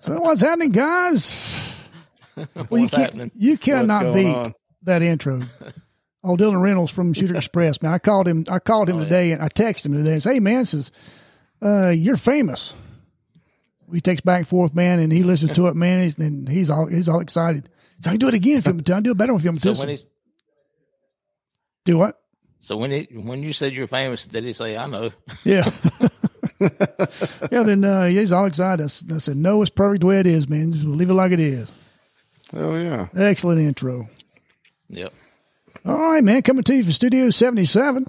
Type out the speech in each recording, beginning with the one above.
So what's happening, guys? Well, you can't. happening? You cannot beat on? that intro. Oh, Dylan Reynolds from Shooter Express, man. I called him. I called him Oh, yeah. today, and I texted him today. and said, "Hey, man, says uh, you're famous." We text back and forth, man, and he listens to it, man, he's, and he's all he's all excited. So I can do it again if you want to. I do it better if you want So to. do what? so when he when you said you're famous, did he say I know? Yeah. yeah, then uh, he's all excited. I, s- I said, no, it's perfect the way it is, man. Just leave it like it is. Oh yeah. Excellent intro. Yep. All right, man. Coming to you from Studio 77.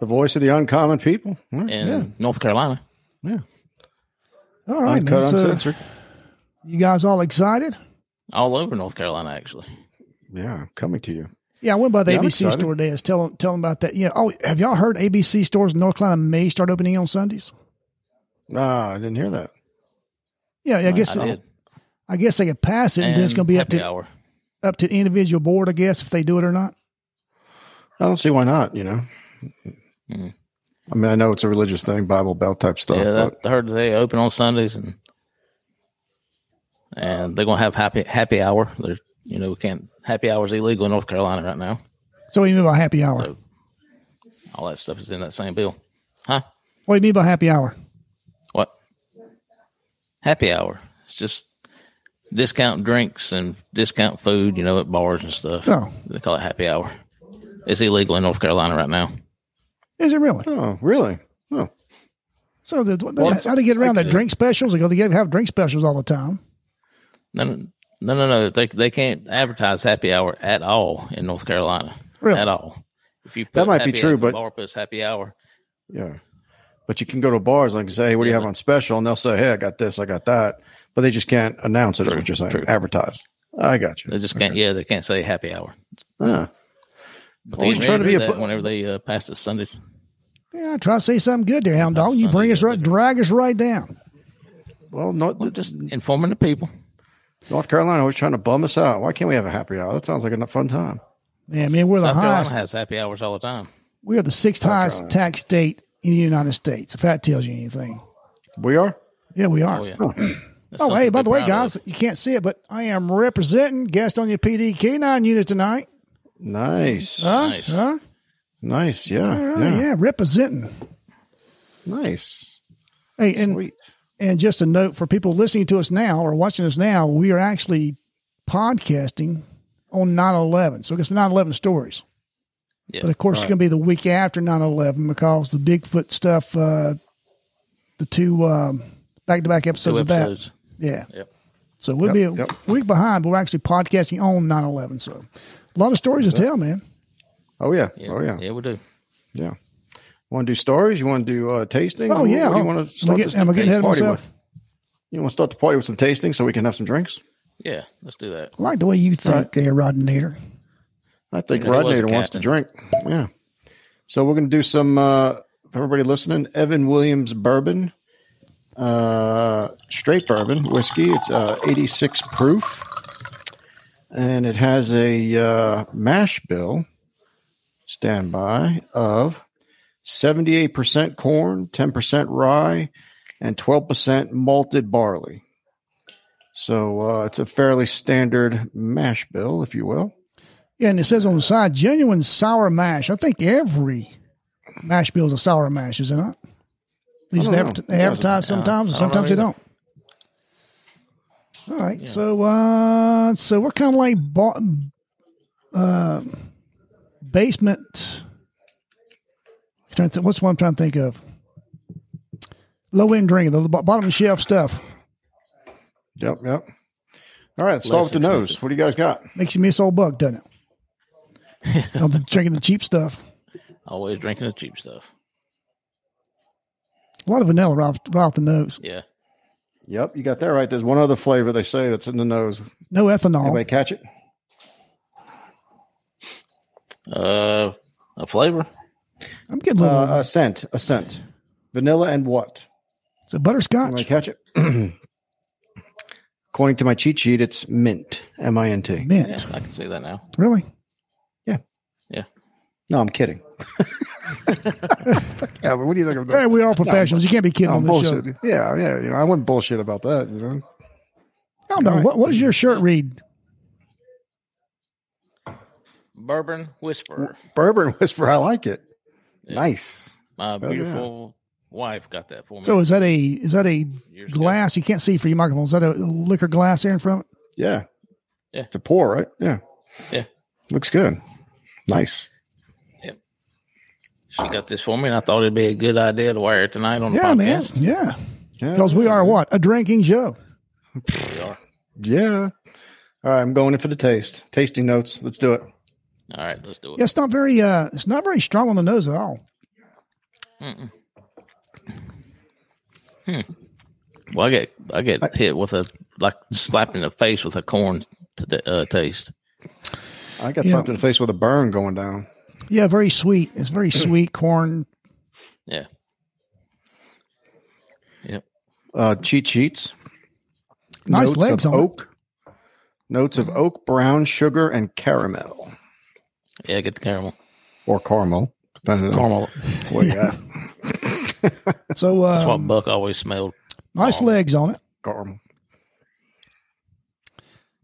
The voice of the uncommon people. All right. In Yeah. North Carolina. Yeah. All right, Uncut, man. So, uncensored. you guys all excited? All over North Carolina, actually. Yeah, coming to you. Yeah, I went by the Yeah, ABC store today. Tell them, tell them about that. Yeah. Oh, have y'all heard ABC stores in North Carolina may start opening on Sundays? Ah, I didn't hear that. Yeah, I guess I did. I guess they could pass it, and, then it's going to be up to hour. up to individual board, I guess, if they do it or not. I don't see why not. You know. Mhm. I mean, I know it's a religious thing, Bible Belt type stuff, Yeah, but that, I heard they open on Sundays and and they're gonna have happy happy hour. They're you know we can't happy hours illegal in North Carolina right now. So what do you mean by happy hour? So all that stuff is in that same bill, huh? what do you mean by happy hour? What happy hour? It's just discount drinks and discount food, you know, at bars and stuff. Oh, They call it happy hour. It's illegal in North Carolina right now. is it really? oh, really? Oh, So the, the, Well, how do you get around like that the- drink specials? Because they have drink specials all the time. No, no, no, no, no. They they can't advertise happy hour at all in North Carolina. Really? At all. If you That might be true, but- bar puts happy hour. yeah. But you can go to bars and say, "Hey, what do you have on special?" And they'll say, "Hey, I got this, I got that," but they just can't announce it. True, what you're saying? true. Advertise. I got you. They just can't. Yeah, they can't say happy hour. Ah. But Always they trying to be a that pu- whenever they uh, pass the Sunday. Yeah, try to say something good there, Hound Dog. You Sunday, bring us right, drag us right down. Well, no, Well, just informing the people. North Carolina always trying to bum us out. Why can't we have a happy hour? That sounds like a fun time. Yeah, man, we're the South Carolina highest. has happy hours all the time. We are the sixth highest Carolina. tax state in the United States. If that tells you anything. We are. Yeah, we are. Oh yeah. Oh, hey, by the way, guys, of. you can't see it, but I am representing Gastonia PD K9 unit tonight. Nice. Huh? Nice. Huh? Nice. Yeah. All right, yeah. yeah, representing. Nice. Hey, and Sweet. And just a note for people listening to us now or watching us now, we are actually podcasting on 9-11. So it's 9-11 stories. Yeah. But of course, it's going to be the week after 9-11 because the Bigfoot stuff, uh, the two um, back-to-back episodes of that. episodes. Yeah. Yep. So we'll Yep, be a yep. week behind, but we're actually podcasting on 9-11. So a lot of stories to tell, man. Oh yeah. Yeah. Oh yeah. Yeah, we do. Yeah. Want to do stories? You want to do uh, tasting? Oh, yeah. What do you want am to I start getting- this am I getting ahead of myself? with? You want to start the party with some tasting so we can have some drinks? Yeah, let's do that. I like the way you think there, Rodinator. I think Yeah, he was a Rodnator wants to drink. Yeah. So we're going to do some, uh, for everybody listening, Evan Williams bourbon, uh, straight bourbon whiskey. It's uh, 86 proof. And it has a uh, mash bill standby of 78% corn, 10% rye, and 12% malted barley. So uh, it's a fairly standard mash bill, if you will. Yeah, and it says on the side, genuine sour mash. I think every mash bill is a sour mash, is it not? These I don't adver- they advertise sometimes, and I don't sometimes they don't. All right, so uh, so we're kind of like ba- uh, basement. Trying to, what's what I'm trying to think of? Low end drinking, the bo- bottom shelf stuff Yep, yep. All right, let's start with the nose. What do you guys got? makes you miss old buck, doesn't it? On the drinking the cheap stuff. Always drinking the cheap stuff. A lot of vanilla right off, right off the nose. Yeah. Yep, you got that right. There's one other flavor they say that's in the nose. No ethanol. Anybody catch it? Uh, a flavor. I'm getting a little. Uh, a scent, a scent. Vanilla and what? It's a butterscotch. Anybody catch it? According to my cheat sheet, it's mint. M I N T. Mint. Yeah, I can see that now. Really? Yeah. Yeah. No, I'm kidding. yeah, but what do you think of Hey, that? we are professionals. you can't be kidding No, on this show. Yeah, yeah. You know, I wouldn't bullshit about that. You know, I don't know. What, what does your shirt read? Bourbon Whisperer. bourbon whisper. I like it. Nice. My yeah. beautiful wife got that for me. So is that a is that a years ago. glass? You can't see for your microphone. Is that a liquor glass there in front? Yeah. Yeah. It's a pour, right? Yeah. Yeah. Looks good. Nice. Yep. She got this for me, and I thought it'd be a good idea to wear it tonight on the Yeah, man. podcast. Yeah, Yeah. because we are what a drinking show. We are. Yeah. All right. I'm going in for the taste. Tasting notes. Let's do it. All right, let's do it. Yeah, it's not very uh, it's not very strong on the nose at all. Mm-mm. Hmm. Well, I get I get hit with a like slapped in the face with a corn to, uh, taste. I got Yeah. something to face with a burn going down. Yeah, very sweet. It's very sweet corn. Yeah. Yep. Uh, cheat sheets. Nice Notes legs of on it. oak. Notes of oak, brown sugar, and caramel Yeah, get the caramel. or caramel, depending on Caramel. what you got. So That's what uh, Buck always smelled. nice legs on it. caramel.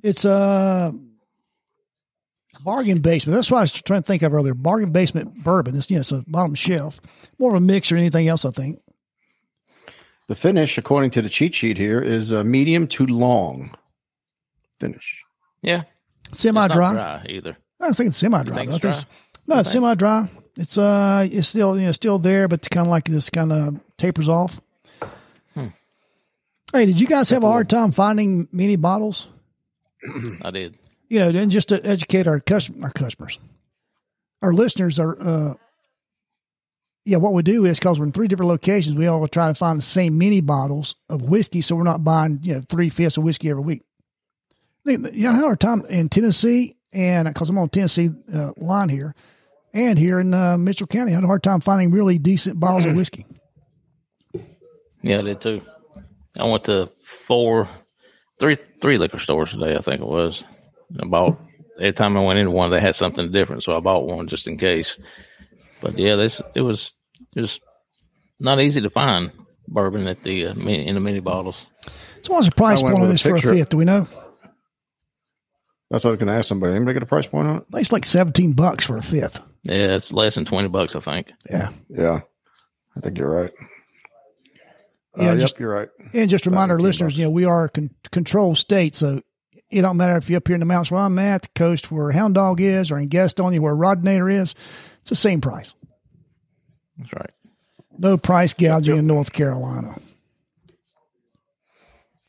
It's a bargain basement. That's what I was trying to think of earlier. Bargain basement bourbon. It's you know, it's a bottom shelf. More of a mix or anything else, I think. The finish, according to the cheat sheet here, is a medium to long finish. Yeah. Semi not dry. dry either. I was thinking semi dry. No, it's semi dry. It's uh, it's still you know still there, but it's kind of like this kind of tapers off. Hmm. Hey, did you guys have a hard time finding mini bottles? I did. You know, and just to educate our custom, our customers, our listeners are. uh Yeah, what we do is because we're in three different locations, we all try to find the same mini bottles of whiskey, so we're not buying you know three fifths of whiskey every week. I think- Yeah, I had a hard time in Tennessee, and because I'm on Tennessee uh, line here, and here in uh, Mitchell County, I had a hard time finding really decent bottles of whiskey. Yeah, I did too. I went to four, three, three liquor stores today. I think it was. I bought every time I went into one, they had something different, so I bought one just in case. But yeah, this it was it was not easy to find bourbon at the uh, mini, in the mini bottles. So what's the price point on with a this for a fifth? Do we know? That's what I was going to ask somebody. Anybody get a price point on it? It's like seventeen bucks for a fifth. Yeah, it's less than twenty bucks, I think. Yeah, Yeah, I think you're right. Yeah, uh, just- yep, you're right. and just remind our listeners, bucks. you know, we are a con- controlled state, so it don't matter if you're up here in the mountains where I'm at, the coast where Hound Dog is, or in Gastonia where Rodinator is. It's the same price. That's right. No price gouging in North Carolina.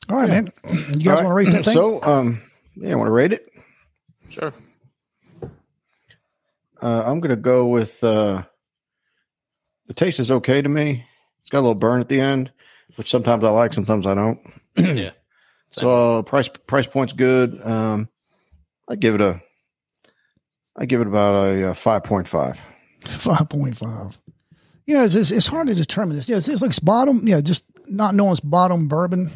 All right, man. You guys All want to rate that thing? So, um, yeah, want to rate it? Sure. Uh, I'm going to go with uh, the taste is okay to me. It's got a little burn at the end, which sometimes I like, sometimes I don't. yeah. So uh, price price point's good. Um, I give it a, I give it about a, uh five point five. Five point five. You know, it's, it's, it's hard to determine this. Yeah, it's, it's like it's bottom. Yeah, just not knowing it's bottom bourbon.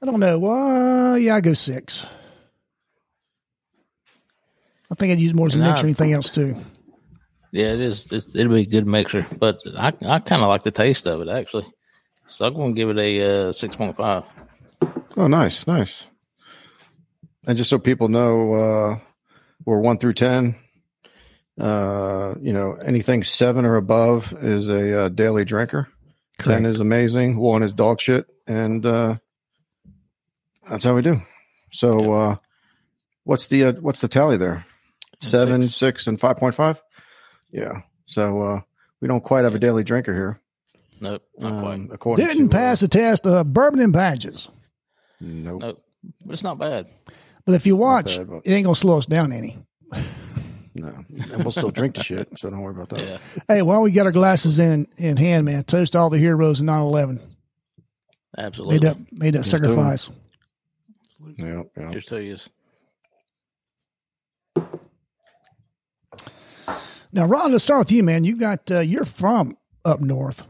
I don't know. Well, yeah, I go six. I think I'd use more as a And mix or I- anything else too. Yeah, it is. It's, it'll be a good mixer, but I I kind of like the taste of it actually. So I'm going to give it a uh, six point five. Oh, nice, nice. And just so people know, uh, we're one through ten. Uh, you know, anything seven or above is a uh, daily drinker. Correct. Ten is amazing. One is dog shit, and uh, that's how we do. So, uh, what's the uh, what's the tally there? Seven, Six. six, and five point five. Yeah. So uh, we don't quite have a daily drinker here. Nope, not quite. Um, according Didn't to, uh, pass the test of bourbon and badges. nope. Nope, but it's not bad. But if you watch, bad, but- it ain't gonna slow us down any. No, and we'll still drink the shit, so don't worry about that. Yeah, Hey, while we got our glasses in in hand, man, toast all the heroes of 9-11. absolutely. Made that made that Let's do it. sacrifice. Yeah, yeah. Here's to you. Now, Ron, let's start with you, man. You got uh, you're from up north,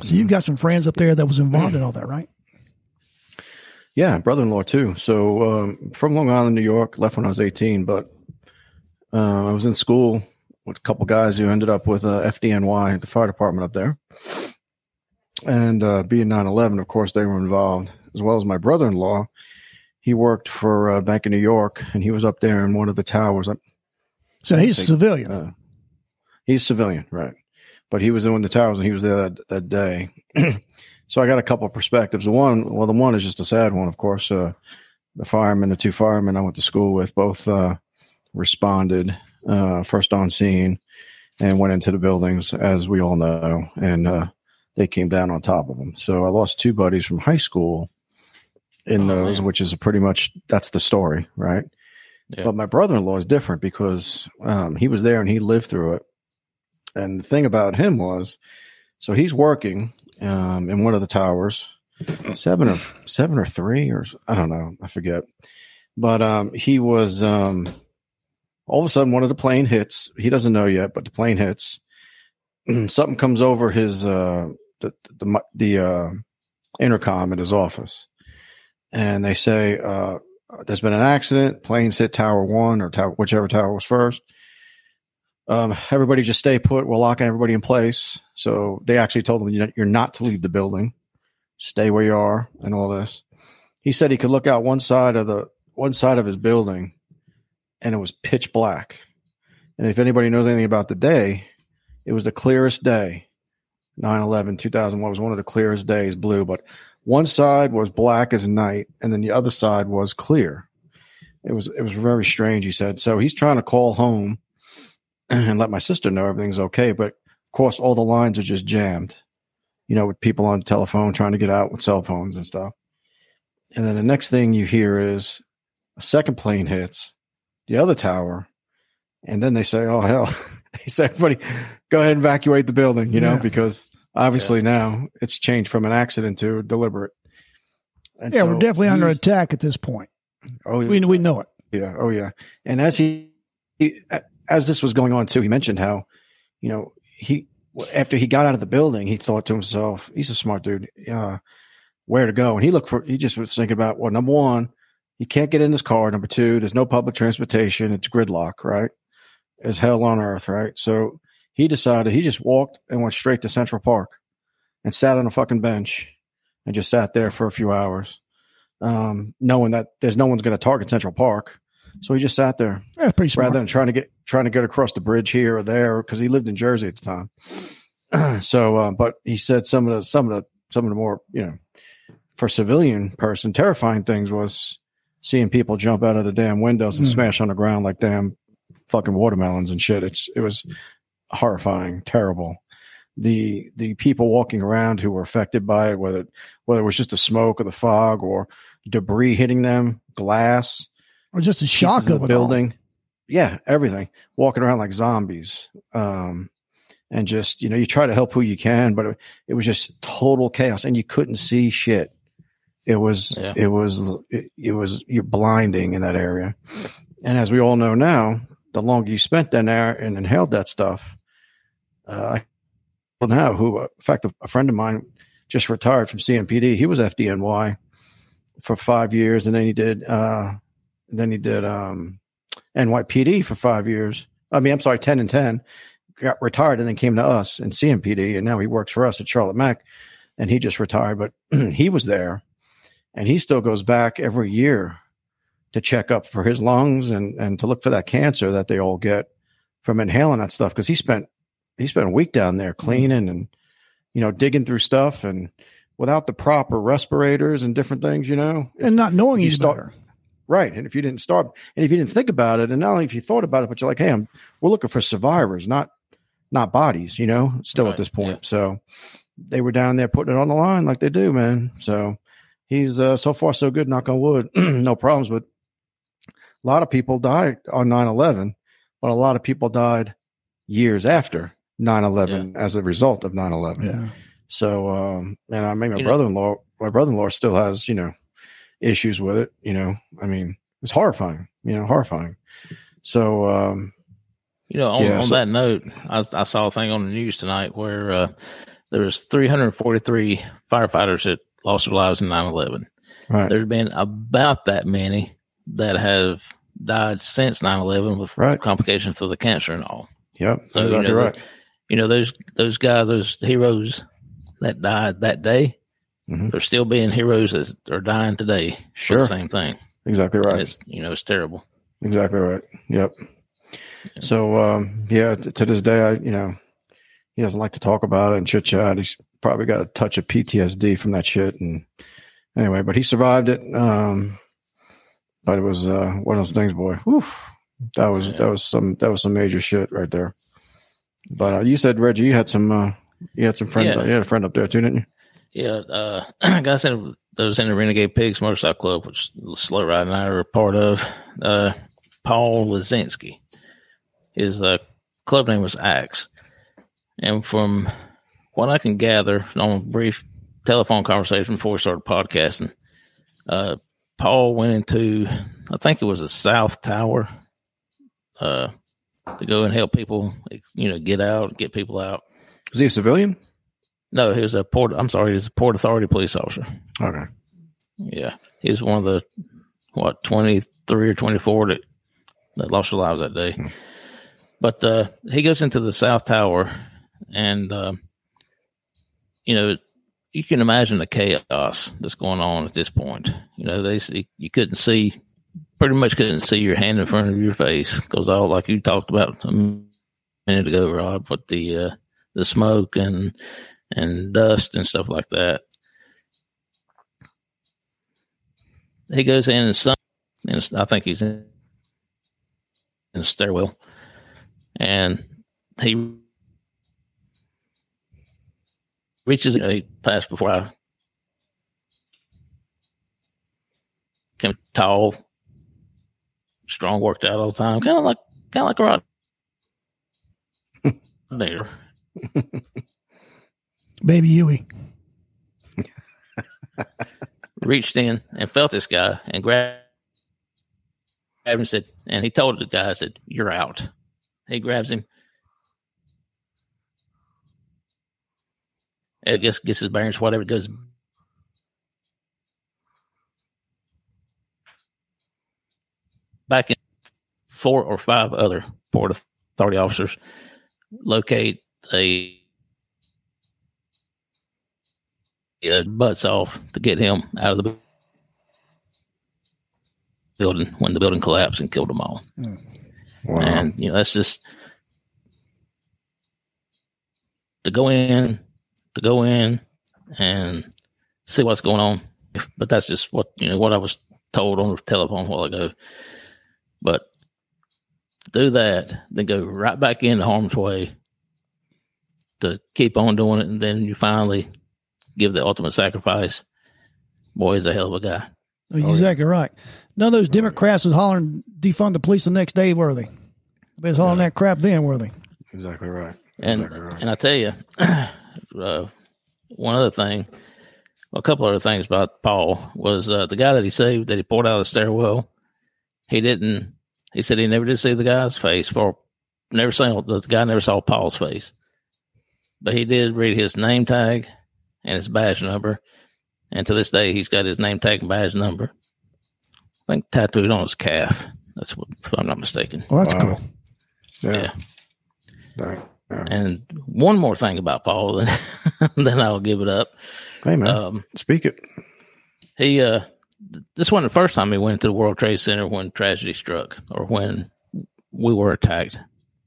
so you've got some friends up there that was involved in all that, right? Yeah, brother-in-law too. So um, from Long Island, New York. Left when I was eighteen, but Uh, I was in school with a couple guys who ended up with uh, FDNY, the fire department up there. And uh, being 9 11, of course, they were involved, as well as my brother in law. He worked for uh, Bank of New York, and he was up there in one of the towers. So he's a civilian. Uh, he's civilian, right? But he was in the towers, and he was there that, that day. so I got a couple of perspectives. The one, well, the one is just a sad one, of course. Uh, the firemen, the two firemen I went to school with, both uh, responded uh, first on scene and went into the buildings, as we all know, and uh, they came down on top of them. So I lost two buddies from high school in Oh, those, man. which is a pretty much that's the story, right? Yeah. But my brother-in-law is different because um, he was there and he lived through it. And the thing about him was, so he's working um, in one of the towers, seven or seven or three or I don't know, I forget. But um, he was um, all of a sudden one of the plane hits. He doesn't know yet, but the plane hits. Something comes over his uh, the the the, the uh, intercom at his office, and they say uh, there's been an accident. Planes hit Tower One or tower, whichever tower was first. Um, everybody just stay put. We're locking everybody in place. So they actually told him "You're- not to leave the building. Stay where you are, and all this. He said he could look out one side of the one side of his building, and it was pitch black. And if anybody knows anything about the day, it was the clearest day. 9-11, 2001 was one of the clearest days, blue, but one side was black as night, and then the other side was clear. It was it was very strange. He said so. He's trying to call home and let my sister know everything's okay, but of course all the lines are just jammed. You know, with people on the telephone trying to get out with cell phones and stuff. And then the next thing you hear is a second plane hits the other tower, and then they say, "Oh hell!" they say, "Everybody, go ahead and evacuate the building," you know, Yeah. because obviously now it's changed from an accident to deliberate. And yeah, so we're definitely under attack at this point. Oh, We we know it. yeah. Oh, yeah. And as he, he, as this was going on too, he mentioned how, you know, he, after he got out of the building, he thought to himself, he's a smart dude, uh, where to go. And he looked for, he just was thinking about, well, number one, he can't get in his car. Number two, there's no public transportation. It's gridlock, right? It's hell on earth, right? So he decided he just walked and went straight to Central Park and sat on a fucking bench and just sat there for a few hours, um, knowing that there's no one's going to target Central Park. So he just sat there That's pretty smart. rather than trying to get trying to get across the bridge here or there because he lived in Jersey at the time. so, uh, but he said some of the some of the some of the more you know for civilian person terrifying things was seeing people jump out of the damn windows and Mm. smash on the ground like damn fucking watermelons and shit. It's it was horrifying, terrible. The the people walking around who were affected by it, whether whether it was just the smoke or the fog or debris hitting them, glass, or just a shock pieces of it building. Yeah, everything. Walking around like zombies. Um, and just, you know, you try to help who you can, but it, it was just total chaos and you couldn't see shit. It was, Yeah. it was, it, it was, you're blinding in that area. And as we all know now, the longer you spent in there and inhaled that stuff, uh, well now who, uh, in fact, a, friend of mine just retired from CMPD. He was FDNY for five years and then he did, uh, then he did um, NYPD for five years. I mean, I'm sorry, 10 and 10. Got retired and then came to us in CMPD. And now he works for us at Charlotte Mac. And he just retired, but he was there. And he still goes back every year to check up for his lungs and, and to look for that cancer that they all get from inhaling that stuff. Cause he spent, he spent a week down there cleaning and, you know, digging through stuff and without the proper respirators and different things, you know, and not knowing you he's start- better. Right. And if you didn't start, and if you didn't think about it, and not only if you thought about it, but you're like, hey, I'm, we're looking for survivors, not not bodies, you know, still at this point. yeah. So they were down there putting it on the line like they do, man. So he's uh, so far so good, knock on wood, no problems. But a lot of people died on 9 11, but a lot of people died years after 9 11 as a result of 9 11. Yeah. So, um, and I mean, my You brother in law, my brother in law still has, you know, issues with it. You know, I mean, it's horrifying, you know, horrifying. So, um, You know, on, Yeah, on so- that note, I, I saw a thing on the news tonight where uh, there was 343 firefighters that lost their lives in 9/11. right. There's been about that many that have died since 9-11 with Right. complications for the cancer and all. Yep. So, you know, right. You know, those those guys, those heroes that died that day, Mhm. they're still being heroes that are dying today Sure. the same thing. Exactly And right. it's you know, it's terrible. Exactly right. Yep. So um, yeah, t- to this day, I you know, he doesn't like to talk about it and chit chat. He's probably got a touch of PTSD from that shit. And anyway, but he survived it. Um, but it was uh, one of those things, boy. Oof, that was Yeah. that was some that was some major shit right there. But uh, you said Reggie, you had some uh, you had some friends. Yeah. You had a friend up there too, didn't you? Yeah, uh, guys in that was in the Renegade Pigs Motorcycle Club, which Slow Ride and I are a part of. Uh, Paul Laszczynski. His uh, club name was Axe, and from what I can gather on a brief telephone conversation before we started podcasting, uh, Paul went into I think it was a South Tower uh, to go and help people, you know, get out, get people out. Was he a civilian? No, he was a port. I'm sorry, he was a Port Authority police officer. Okay. Yeah, he was one of the what twenty three or twenty four that that lost their lives that day. But uh, he goes into the South Tower, and uh, you know you can imagine the chaos that's going on at this point. You know they you couldn't see, pretty much couldn't see your hand in front of your face because all like you talked about a minute ago, Rob, with the uh, the smoke and and dust and stuff like that. he goes in and some, and I think he's in, in the stairwell, and he reaches. You know, he passed before I came tall, strong, worked out all the time, kind of like kind of like a rod there. Baby Huey. reached in and felt this guy and grabbed him and said, and he told the guy, said, You're out. He grabs him. I guess gets his bearings, whatever it goes. Back in four or five other Port Authority officers locate a uh, butts off to get him out of the building when the building collapsed and killed them all. Wow. And you know that's just to go in, to go in and see what's going on. But that's just what you know what I was told on the telephone a while ago. But do that, then go right back into harm's way to keep on doing it, and then you finally give the ultimate sacrifice. Boy, is a hell of a guy. You're exactly right. None of those Democrats was hollering defund the police the next day, were they? They was hollering that crap then, were they? exactly right. And Exactly right. and I tell you, uh, one other thing, a couple other things about Paul was uh, the guy that he saved that he pulled out of the stairwell. He didn't. He said he never did see the guy's face, or never saw the guy never saw Paul's face, but he did read his name tag and his badge number, and to this day he's got his name tag and badge number. I think tattooed on his calf. That's what, if I'm not mistaken. Well, that's Wow. cool. Yeah. Yeah. Right. And one more thing about Paul, then, then I'll give it up. Hey man, Um, speak it. he uh, th- this wasn't the first time he went to the World Trade Center when tragedy struck or when we were attacked.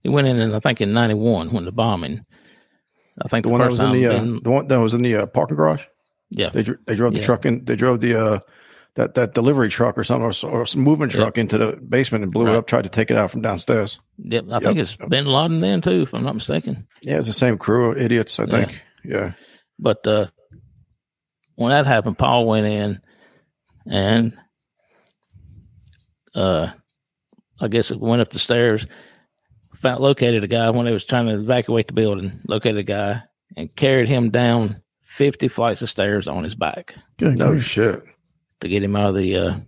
He went in, in I think in '91 when the bombing. I think The the, one that was in the uh, then- the one that was in the uh, parking garage. yeah, They they drove the Yeah. truck in. They drove the uh, that that delivery truck or something or, or some moving truck into the basement and blew it up. Tried to take it out from downstairs. yep. I think it's Bin Laden then too, if I'm not mistaken. Yeah, it's the same crew of idiots. I Yeah. think. Yeah. But uh, when that happened, Paul went in and uh, I guess it went up the stairs, found, located a guy when they was trying to evacuate the building, located a guy and carried him down 50 flights of stairs on his back Good. No grief. shit. to get him out of the uh,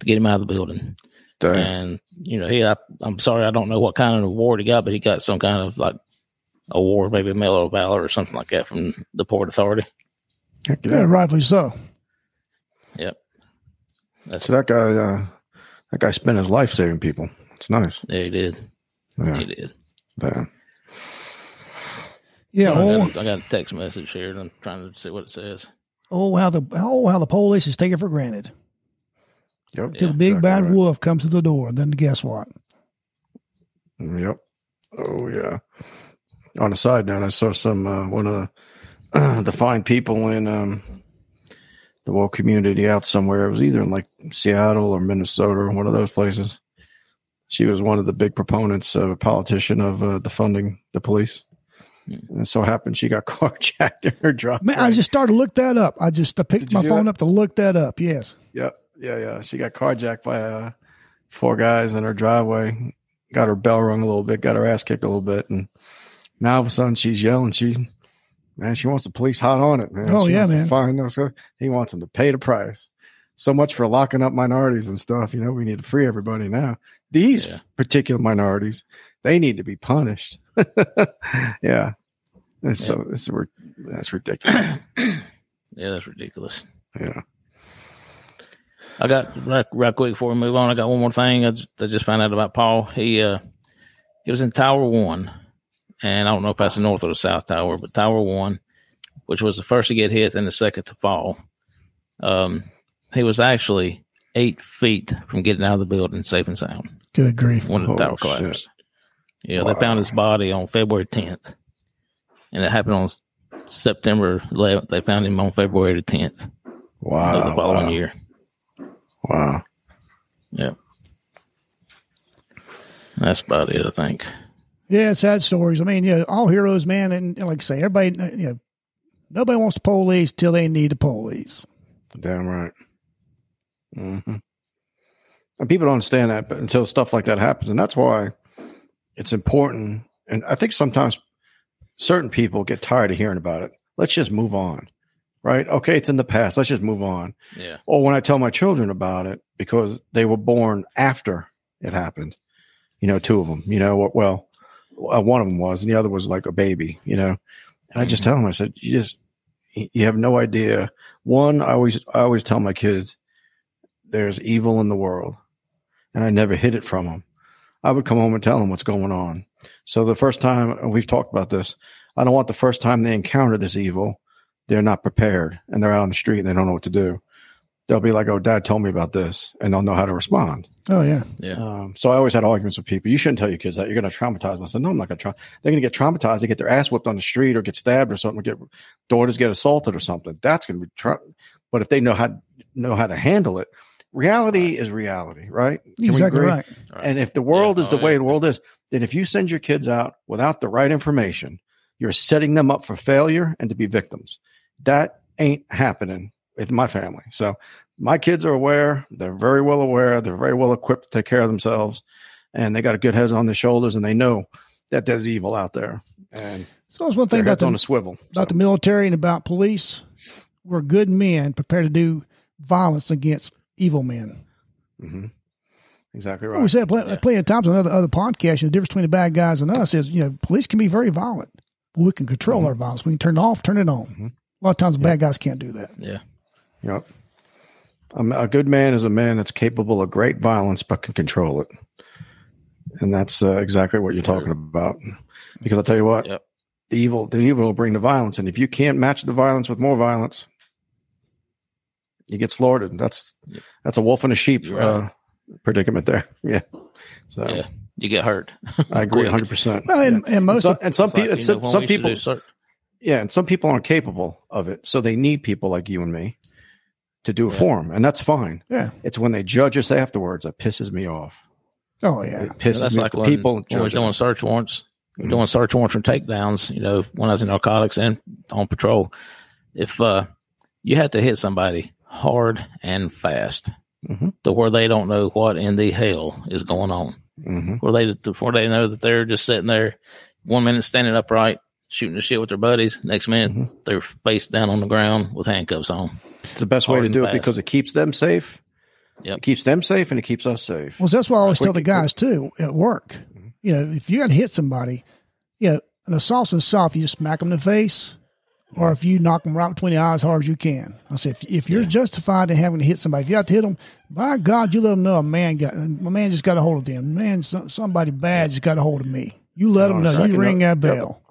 to get him out of the building. Dang. And you know, he I, I'm sorry, I don't know what kind of award he got, but he got some kind of like award, maybe a Medal of Valor or something like that from the Port Authority. Heck Yeah, yeah. rightfully so. Yep. That's So that guy, uh, that guy spent his life saving people. It's nice. Yeah, he did. Yeah. He did. yeah. Yeah. I, Oh, got, I got a text message here, and I'm trying to see what it says. oh, how the oh how the police is taken for granted Yep. till the big exactly bad right. wolf comes to the door. And then guess what? Yep. Oh yeah. On a side note, I saw some uh, one of the, uh, the fine people in um, the woke community out somewhere. It was either in like Seattle or Minnesota or one of those places. She was one of the big proponents of a politician of uh, defunding the police. And it so happened she got carjacked in her driveway. Man, I just started to look that up. I just I picked Did my phone that? up to look that up. Yes. Yeah, yeah, yeah. She got carjacked by uh, four guys in her driveway. Got her bell rung a little bit. Got her ass kicked a little bit, and now all of a sudden she's yelling. She, man, she wants the police hot on it, man. Oh, She yeah, man. Find those. He wants them to pay the price. So much for locking up minorities and stuff. You know, we need to free everybody now. These Yeah. particular minorities, they need to be punished. yeah. And so this is that's ridiculous. Yeah, that's ridiculous. Yeah. I got right, right quick before we move on. I got one more thing. I just, I just found out about Paul. He uh, he was in Tower One, and I don't know if that's the North or the South Tower, but Tower One, which was the first to get hit and the second to fall. Um, he was actually eight feet from getting out of the building safe and sound Good grief. when the Oh, tower shit. collapsed. Yeah, Wow. they found his body on February 10th, and it happened on September 11th. They found him on February the 10th Wow. of the following wow. year. Wow. Yeah. That's about it, I think. Yeah, sad stories. I mean, yeah, all heroes, man, and, and like I say, everybody, you know, nobody wants the police till they need the police. Damn right. hmm And people don't understand that, but until stuff like that happens, and that's why it's important. And I think sometimes certain people get tired of hearing about it. Let's just move on, right? Okay, it's in the past. Let's just move on. Yeah. Or when I tell my children about it because they were born after it happened, you know, two of them, you know, well, uh, one of them was, and the other was like a baby, you know. And I just tell them, I said, you just, you have no idea. One, I always, I always tell my kids, there's evil in the world, and I never hid it from them. I would come home and tell them what's going on. So the first time we've talked about this, I don't want the first time they encounter this evil, they're not prepared and they're out on the street and they don't know what to do. They'll be like, "Oh, Dad told me about this," and they'll know how to respond. Oh yeah, Yeah. Um, so I always had arguments with people. You shouldn't tell your kids that you're going to traumatize them. I said, no, I'm not going to try. They're going to get traumatized. They get their ass whipped on the street or get stabbed or something, or get daughters get assaulted or something. That's going to be, tra- but if they know how, know how to handle it, reality is reality, right? Can we exactly agree? right. And if the world Yeah. is the Oh, way yeah. the world is, then if you send your kids out without the right information, you're setting them up for failure and to be victims. That ain't happening with my family. So my kids are aware. They're very well aware. They're very well equipped to take care of themselves, and they got a good head on their shoulders, and they know that there's evil out there, and So it's one thing about heads on the a swivel. about the military and about police. We're good men prepared to do violence against evil men. hmm Exactly right. We said plenty, Yeah. plenty of times on other other podcasts. The difference between the bad guys and us is, you know, police can be very violent. We can control Mm-hmm. our violence. We can turn it off, turn it on. Mhm. A lot of times, the bad guys can't do that. Yeah. Yep. A, a good man is a man that's capable of great violence but can control it. And that's uh, exactly what you're talking about. Because I'll tell you what, Yep. the evil, the evil will bring the violence, and if you can't match the violence with more violence, you get slaughtered. That's Yep. that's a wolf and a sheep You're uh, predicament there. Yeah. So Yeah. You get hurt. I agree, Quick. 100. percent Well, and, and And most some, of, and some It's like, people, you know, some, some we used to people, do yeah, and some people aren't capable of it, so they need people like you and me to do it Yeah. for them, and that's fine. yeah. It's when they judge us afterwards that pisses me off. Oh, yeah. It pisses that's me like off. When, people when we're doing search warrants, we're Mhm. doing search warrants for takedowns. You know, when I was in narcotics and on patrol, if uh, you had to hit somebody hard and fast Mhm. to where they don't know what in the hell is going on, Mhm. where they before they know that they're just sitting there, one minute standing upright, shooting the shit with their buddies, next minute Mhm. they're face down on the ground with handcuffs on. It's the best way to and do it because it keeps them safe. Yep. It keeps them safe and it keeps us safe. Well, that's why I always tell the guys too at work. Mm-hmm. You know, if you got to hit somebody, you know, an assault's an assault. You just smack them in the face. or if you knock them right between the eyes as hard as you can. I said, if, if you're justified in having to hit somebody, if you have to hit them, by God, you let them know a man got, a man just got a hold of them. Man, some, somebody bad just got a hold of me. You let them know. You ring note- that yep. bell.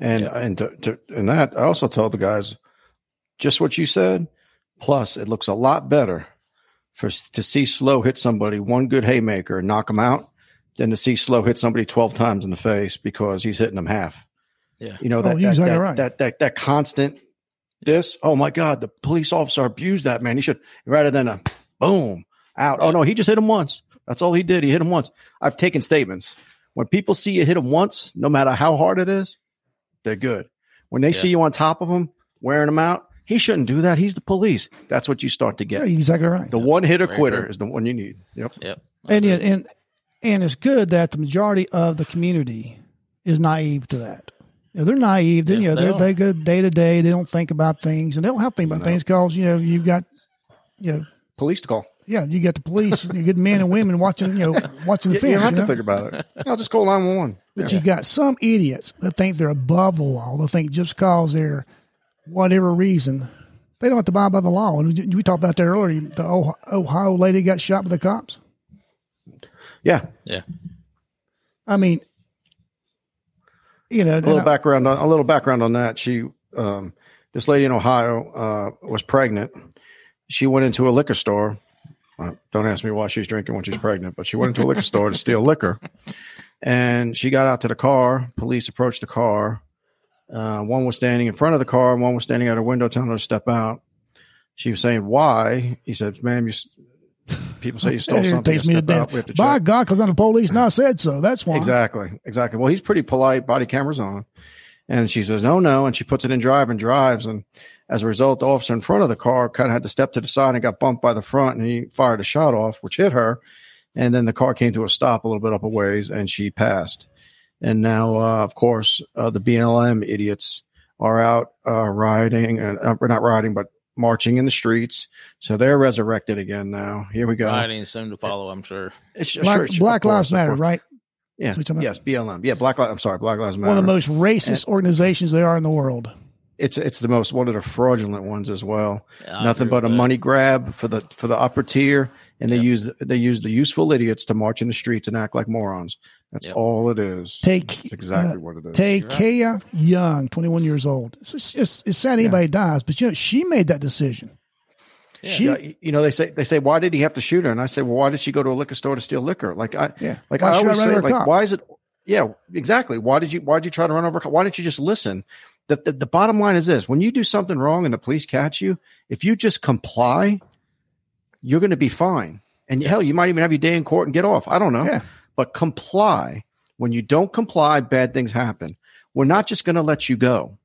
And and to, to and that I also told the guys just what you said. Plus, it looks a lot better for to see slow hit somebody one good haymaker and knock them out than to see slow hit somebody twelve times in the face because he's hitting them half. Yeah. You know Oh, that you're that, exactly that, right. that that that constant this. Oh my God, the police officer abused that man. He should rather than a boom out. Oh no, he just hit him once. That's all he did. He hit him once. I've taken statements. When people see you hit him once, no matter how hard it is, they're good. When they Yeah. see you on top of them, wearing them out, he shouldn't do that. He's the police. That's what you start to get. you're exactly right. The one hitter Very quitter is the one you need. Yep. Yep. and yeah, and and it's good that the majority of the community is naive to that. You know, they're naive. They, Yeah, you know, they they are. they go day to day. They don't think about things, and they don't have to think about No. things because you know you've got, you know, Police to call. Yeah, you got the police, you get men and women watching, you know, watching the You, film. you don't have you to think about it. I'll just call 911. But Yeah. you got some idiots that think they're above the law. They think just because they're whatever reason, they don't have to abide by the law. And we talked about that earlier. The Ohio- Ohio lady got shot by the cops. Yeah. Yeah. I mean, you know, a little I- background on a little background on that. She, um, this lady in Ohio, uh, was pregnant. She went into a liquor store. Uh, don't ask me why she's drinking when she's pregnant, but she went into a liquor store to steal liquor. And she got out to the car. Police approached the car. Uh, one was standing in front of the car. One was standing at her window, telling her to step out. She was saying, "Why?" He said, "Ma'am, you." People say you stole something. irritates me to death. To By check." God, because I'm the police and I said so. That's why. Exactly. Exactly. Well, he's pretty polite. Body cameras on. And she says, no, no. And she puts it in drive and drives. And as a result, the officer in front of the car kind of had to step to the side and got bumped by the front. And he fired a shot off, which hit her. And then the car came to a stop a little bit up a ways and she passed. And now, uh, of course, uh, the BLM idiots are out uh, riding, and uh, we're not riding, but marching in the streets. So they're resurrected again now. Here we go. Writing soon to follow, I'm sure. It's- Black, sure, sure, Black course, Lives Matter, course. right? Yeah. That's what you're talking Yes, BLM. Yeah, Black Lives. I'm sorry, Black Lives Matter. One of the most racist organizations there are in the world. It's it's the most one of the fraudulent ones as well. I Nothing but a that. money grab for the for the upper tier, and they use they use the useful idiots to march in the streets and act like morons. That's Yep. all it is. Take That's exactly uh, what it is. Take Ta'Kiya Young, 21 years old. It's, it's, it's, it's sad anybody dies, but you know she made that decision. She, Yeah, y- you know they say they say why did he have to shoot her? And I say, well, why did she go to a liquor store to steal liquor? Like I yeah, like Why I should always run say, like cop? why is it? Yeah, exactly. Why did you why did you try to run over? Why didn't you just listen? The, the the bottom line is this: when you do something wrong and the police catch you, if you just comply, you're going to be fine. And hell, you might even have your day in court and get off. I don't know. Yeah. But comply. When you don't comply, bad things happen. We're not just going to let you go.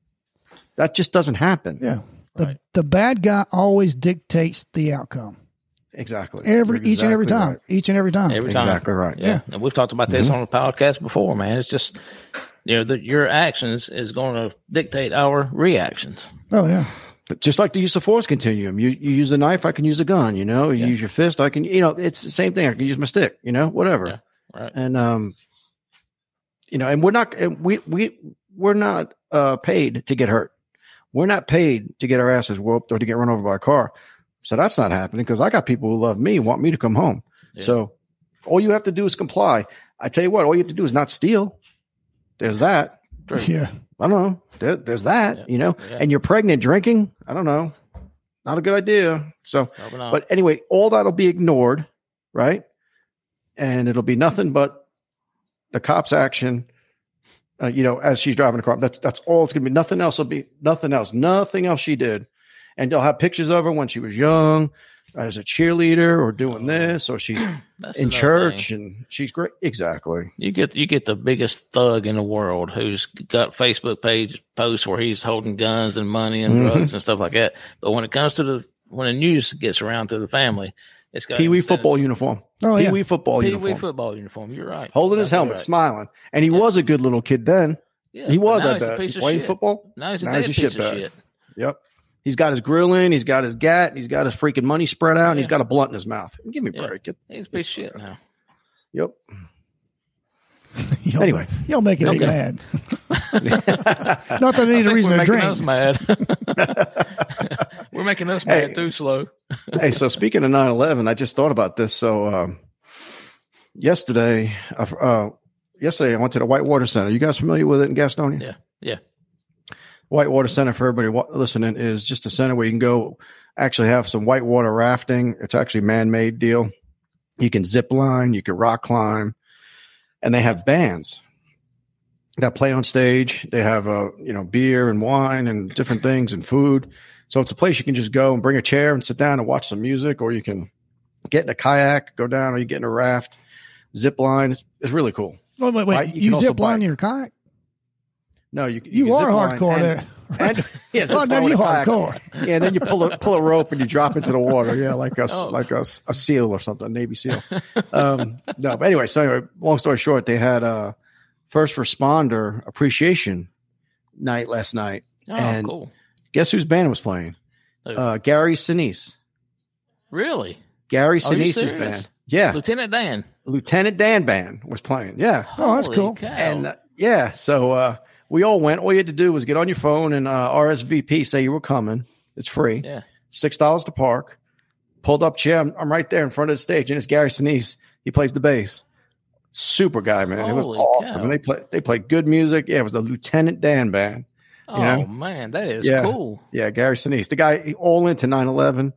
That just doesn't happen. Yeah. The, Right. the bad guy always dictates the outcome. Exactly. Every You're each and every time. right. Each and every time. Every time. Exactly right. Yeah. And we've talked about this mm-hmm. on the podcast before, man. It's just, you know, the, your actions is going to dictate our reactions. oh yeah. But just like the use of force continuum, you, you use a knife, I can use a gun, you know, you Yeah. use your fist, I can, you know, it's the same thing. I can use my stick, you know, whatever. Yeah. Right. And, um, you know, and we're not, and we, we, we're not, uh, paid to get hurt. We're not paid to get our asses whooped or to get run over by a car. So that's not happening because I got people who love me, want me to come home. Yeah. So all you have to do is comply. I tell you what, all you have to do is not steal. There's that. Yeah. I don't know. There, there's that, Yeah. you know, Yeah. and you're pregnant drinking. I don't know. Not a good idea. So, but anyway, all that'll be ignored, right? And it'll be nothing but the cop's action, uh, you know, as she's driving the car. That's that's all it's gonna be. Nothing else will be nothing else. Nothing else she did. And they'll have pictures of her when she was young, as a cheerleader, or doing Oh. this, or she's in church, thing. and she's great. Exactly. You get you get the biggest thug in the world who's got Facebook page posts where he's holding guns and money and Mhm. drugs and stuff like that. But when it comes to the when the news gets around to the family, it's got Pee wee football uniform. Oh yeah. Pee-wee football Pee uniform. wee football uniform. You're right. holding his helmet, right. smiling. And he Yeah. was a good little kid then. Yeah, he was, I a bet. piece of Playing shit. football. Now he's a Now dead he's a piece of shitbag. shit. Yep. He's got his grill in. He's got his gat. He's got his freaking money spread out. And he's got a blunt in his mouth. Give me a Yeah. break. It- He's a piece of shit now. Yep. Y'all, Anyway. y'all making me Okay. mad. Not that I need a I think reason we're to making drink. us mad. we're making us mad too slow. hey, so speaking of 9-11, I just thought about this. So um, yesterday, uh, uh, yesterday I went to the Whitewater Center. You guys familiar with it in Gastonia? Yeah, yeah. Whitewater Center for everybody listening is just a center where you can go actually have some whitewater rafting. It's actually a man-made deal. You can zip line, you can rock climb, and they have bands that play on stage. They have uh, you know beer and wine and different things and food. So it's a place you can just go and bring a chair and sit down and watch some music, or you can get in a kayak, go down, or you get in a raft, zip line. It's, it's really cool. Wait, wait, wait. Right, you You, zip line bike. in your kayak? No, you You, can are zip line hardcore and- there. And, yeah, Oh, zip no, you with kayak. hardcore. Yeah, and then you pull a pull a rope and you drop into the water. Yeah, like a Oh. like a, a seal or something, a Navy SEAL. Um, no, but anyway, so anyway, long story short, they had a first responder appreciation night last night. Oh, And- cool. Guess whose band was playing? Uh, Gary Sinise. Really? Gary Are you Sinise's band. Yeah, Lieutenant Dan. Lieutenant Dan band was playing. Yeah, Oh, that's Holy cool. cow. and uh, yeah, so uh, we all went. All you had to do was get on your phone and uh, RSVP, say you were coming. It's free. yeah. six dollars to park. Pulled up chair. I'm, I'm right there in front of the stage, and it's Gary Sinise. He plays the bass. Super guy, man. it was Holy awesome. cow. And they play they played good music. Yeah, it was the Lieutenant Dan band. Oh know? man, that is Yeah. cool. Yeah, Gary Sinise, the guy all into 9/11.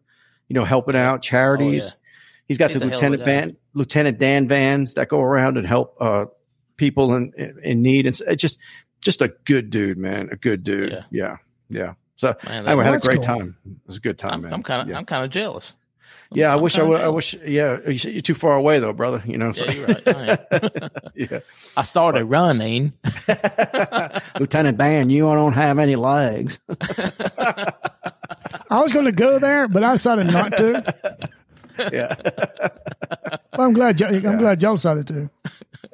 You know, helping out charities. Oh, He's got He's the a hell of a Lieutenant. Lieutenant Dan vans that go around and help uh, people in, in in need. And it's just just a good dude, man. A good dude. Yeah. Yeah, yeah. So Man, anyway, I had a great cool. time. It was a good time, I'm, man. I'm kind of yeah. I'm kind of jealous. I'm- Yeah, I I'm wish I kinda would. I wish. Yeah, you- you're too far away though, brother. You know. Yeah, you're right. Oh, I am. yeah. I started running. Lieutenant Dan, you don't have any legs. I was going to go there, but I decided not to. yeah, Well, I'm glad. y- I'm glad y'all decided to.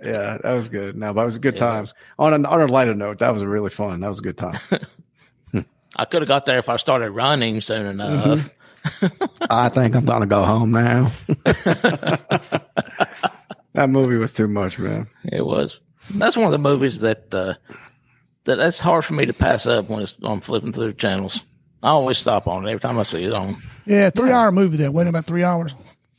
Yeah, that was good. No, but it was a good Yeah, that time. was- On a on a lighter note, that was really fun. That was a good time. I could have got there if I started running soon enough. I think I'm gonna go home now. that movie was too much, man. It was. That's one of the movies that uh, that that's hard for me to pass up when it's I'm flipping through channels. I always stop on it every time I see it on. Yeah, three hour movie that went about three hours.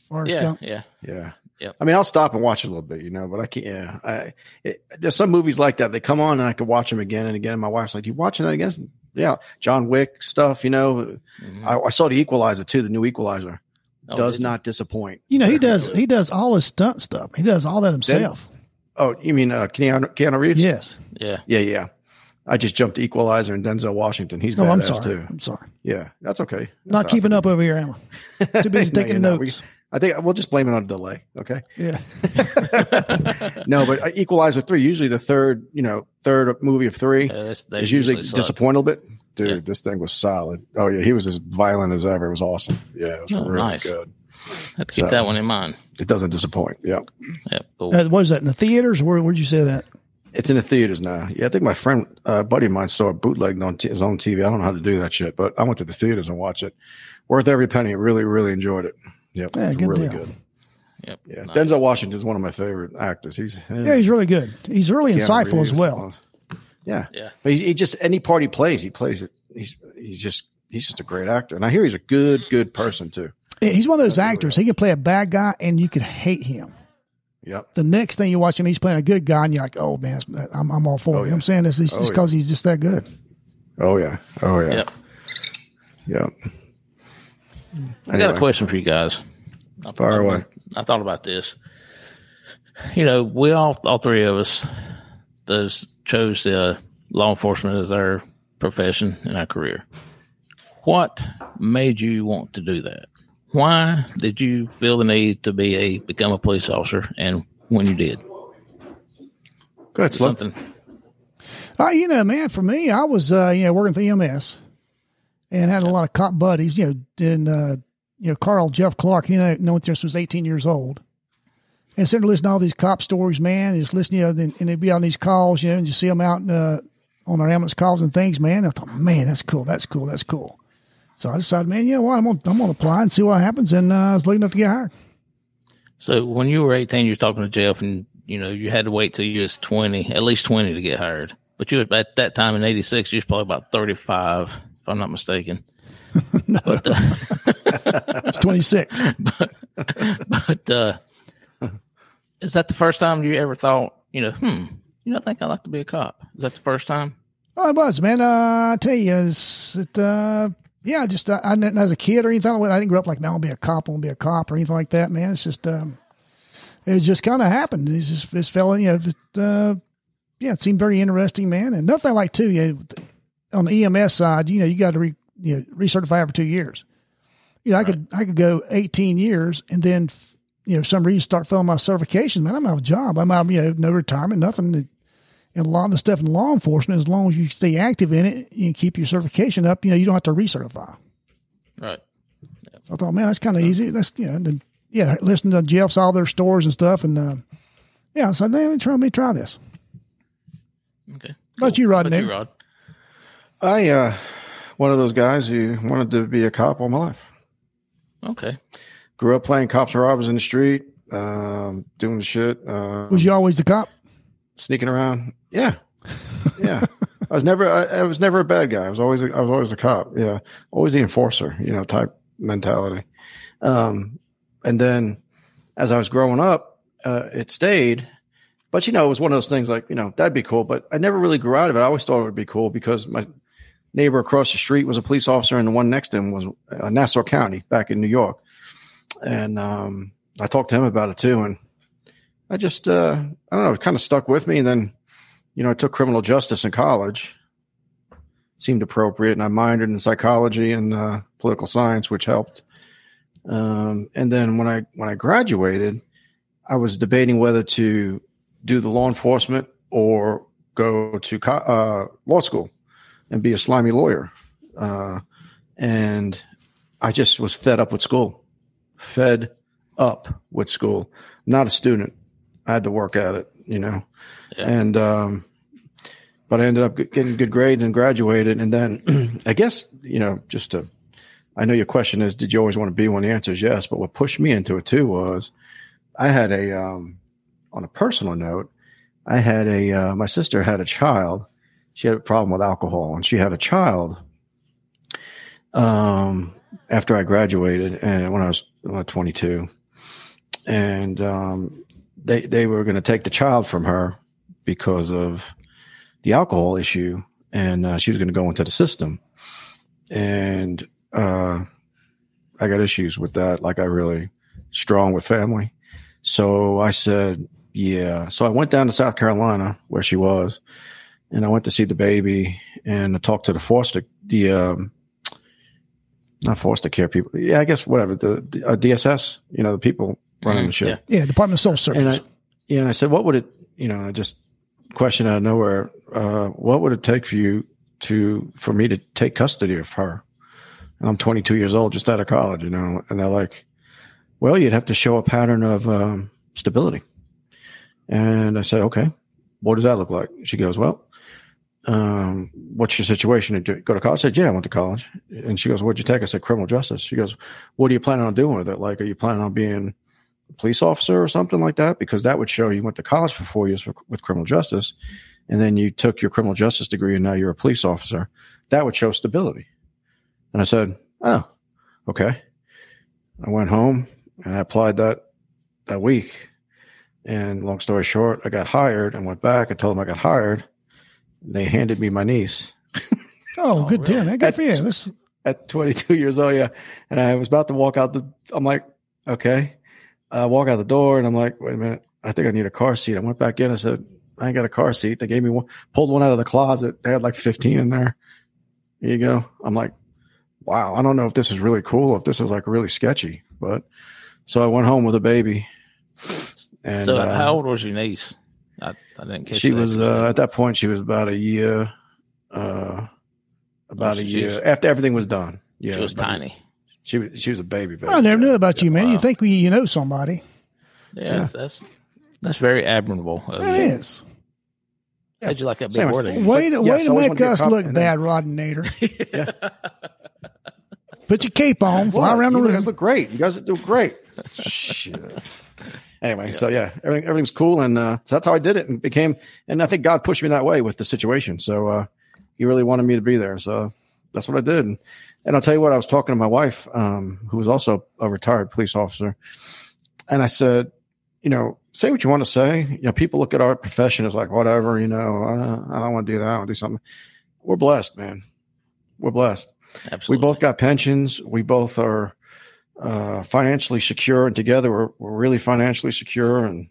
Forrest Yeah, Gump. yeah. Yeah. Yep. I mean, I'll stop and watch a little bit, you know, but I can't. Yeah, I, it, there's some movies like that. They come on and I could watch them again and again. And my wife's like, "You watching that again?" Yeah, John Wick stuff. You know, Mhm. I, I saw the Equalizer too. The new Equalizer Oh, does not disappoint. You know, he does. He does all his stunt stuff. He does all that himself. Oh, you mean uh, Keanu, Keanu Reeves? Yes. Yeah. yeah, yeah. I just jumped Equalizer and Denzel Washington. He's No, badass I'm sorry. too. I'm sorry. Yeah, that's okay. Not That's keeping up over here, Emma. Too busy No, taking you're not. We- notes. I think we'll just blame it on a delay. Okay. Yeah. No, but uh, Equalizer three, usually the third, you know, third movie of three Yeah, that's, they is usually suck. disappointing a little bit. Dude, Yeah. this thing was solid. Oh yeah, he was as violent as ever. It was awesome. Yeah, it was Oh, really nice. good. Have to keep that one in mind. It doesn't disappoint. Yeah, Yeah, cool. Uh, what is that in the theaters? Where where'd you say that? it's in the theaters now. Yeah, I think my friend, uh, buddy of mine, saw it bootlegged on t- his own TV. I don't know how to do that shit, but I went to the theaters and watched it. Worth every penny. Really, really enjoyed it. Yep, Yeah, good really deal. good. Yep. Yeah, Nice. Denzel Washington is one of my favorite actors. He's Yeah, he's really good. He's really Keanu insightful as well. Yeah, Yeah. But he, he just any part he plays, he plays it. He's he's just he's just a great actor, and I hear he's a good good person too. He's one of those actors. He can play a bad guy and you could hate him. Yep. The next thing you watch him, he's playing a good guy, and you're like, "Oh man, I'm, I'm all for Oh, it." You know what I'm saying this is Oh, just yeah. because he's just that good. Oh yeah. Oh yeah. Yep. Yep. I got a question for you guys. I, Fire I- away. I thought about this. You know, we all, all three of us, those chose uh, law enforcement as our profession and our career. What made you want to do that? Why did you feel the need to be a become a police officer, and when you did? Go ahead, Something. Uh, you know, man, for me, I was, uh, you know, working for EMS and had a lot of cop buddies, you know, and, uh, you know, Carl Jeff Clark, you know, known this was 18 years old. And sitting listening to all these cop stories, man, and just listening, you know, and, and they'd be on these calls, you know, and you see them out uh, on their ambulance calls and things, man. I thought, man, that's cool. That's cool. That's cool. So I decided, man, you know what? I'm going to I'm gonna apply and see what happens. And uh, I was looking up to get hired. So when you were 18, you were talking to Jeff, and you know, you had to wait till you was twenty, at least twenty, to get hired. But you at that time in '86, you was probably about thirty-five, if I'm not mistaken. But uh, It's 26. but uh, is that the first time you ever thought, you know, hmm, you know, I think I'd like to be a cop? Is that the first time? Oh, it was, man. Uh, I tell you, it's, it, uh, yeah, just, uh, I didn't, as a kid or anything, I didn't grow up like, man, I'll be a cop, I'll be a cop or anything like that, man. It's just, um, it just kind of happened. It's just, this fella, you know, it, uh, yeah, it seemed very interesting, man. And nothing like too, you know, on the EMS side, you know, you got to re, you know, recertify every two years. You know, I could, I could go 18 years and then, you know, some reason start filling my certifications, man, I'm out of a job. I'm out of, you know, no retirement, nothing. And a lot of the stuff in law enforcement, as long as you stay active in it and keep your certification up, you know, you don't have to recertify. Right. So I thought, man, that's kind of easy. That's, you know, then, yeah, listen to Jeff's, all their stores and stuff. And, uh, yeah, so let me try, let me try this. Okay. How about you, Rod? What about you, Rod? I, uh, one of those guys who wanted to be a cop all my life. Okay. Grew up playing cops and robbers in the street, um, doing shit, uh, Was you always the cop? sneaking around. Yeah, yeah. I was never, I, I was never a bad guy. I was always, a, I was always the cop. Yeah, always the enforcer. You know, type mentality. Um, and then as I was growing up, uh, it stayed. But you know, it was one of those things like you know that'd be cool. But I never really grew out of it. I always thought it would be cool because my neighbor across the street was a police officer, and the one next to him was uh, Nassau County back in New York. And um, I talked to him about it too, and I just uh, I don't know, it kind of stuck with me. And then you know, I took criminal justice in college. Seemed appropriate, and I minored in psychology and uh, political science, which helped. Um, and then when I when I graduated, I was debating whether to do the law enforcement or go to co- uh, law school and be a slimy lawyer. Uh, and I just was fed up with school, fed up with school. Not a student. I had to work at it, you know. Yeah. And um, but I ended up getting good grades and graduated. And then I guess you know, just to, I know your question is, did you always want to be one? The answer is yes. But what pushed me into it too was, I had a, um, on a personal note, I had a, uh, my sister had a child. She had a problem with alcohol, and she had a child. Um, after I graduated, and when I was uh, 22, and um, they they were going to take the child from her because of the alcohol issue, and uh, she was going to go into the system. And uh, I got issues with that. Like I really strong with family, so I said, yeah. So I went down to South Carolina where she was, and I went to see the baby and I talked to the foster the um, not foster care people. Yeah, I guess whatever the, the uh, DSS. You know the people running Mhm, the shit. yeah. Yeah, Department of Social And I, yeah, and I said, what would it, you know, I just question out of nowhere, uh, what would it take for you to, for me to take custody of her? And I'm 22 years old, just out of college, you know, and they're like, well, you'd have to show a pattern of, um, stability. And I said, okay, what does that look like? She goes, well, um, what's your situation? Did you go to college? I said, yeah, I went to college. And she goes, what'd you take? I said, criminal justice. She goes, what are you planning on doing with it? Like, are you planning on being a police officer or something like that? Because that would show you went to college for four years for, with criminal justice. And then you took your criminal justice degree and now you're a police officer. That would show stability. And I said, oh, okay. I went home and I applied that that week. And long story short, I got hired and went back and told them I got hired. They handed me my niece Oh, good really? deal, man. Good for you. This, at 22 years old. Yeah. And I was about to walk out the, I'm like, okay. I walk out the door and I'm like, wait a minute. I think I need a car seat. I went back in. I said, I ain't got a car seat. They gave me one, pulled one out of the closet. They had like 15 in there. Here you go. I'm like, wow. I don't know if this is really cool, if this is like really sketchy, but so I went home with a baby. And so, uh, how old was your niece? I, I didn't catch she was uh, at that point she was about a year uh about Oh, a year was- after everything was done yeah she was about a- tiny. she was she was a baby, baby. I never knew about you, man. You think we, you know somebody. Yeah, Yeah. that's that's very admirable. Of It you. is. How'd you like that big Same. wording? Way to, yes, way to I make wanted to be a us look then- bad, Rod and Nader. Put your cape on, fly What? around the room. you room. guys look great. You guys do great. Shit. Anyway, so yeah, everything, everything's cool, and uh, so that's how I did it, and became, and I think God pushed me that way with the situation. So uh, He really wanted me to be there, so that's what I did. And, and I'll tell you what, I was talking to my wife, um, who was also a retired police officer, and I said, you know, say what you want to say. You know, people look at our profession as like whatever, you know, uh, I don't want to do that. I want to do something. We're blessed, man. We're blessed. Absolutely. We both got pensions. We both are uh, financially secure, and together we're, we're really financially secure. And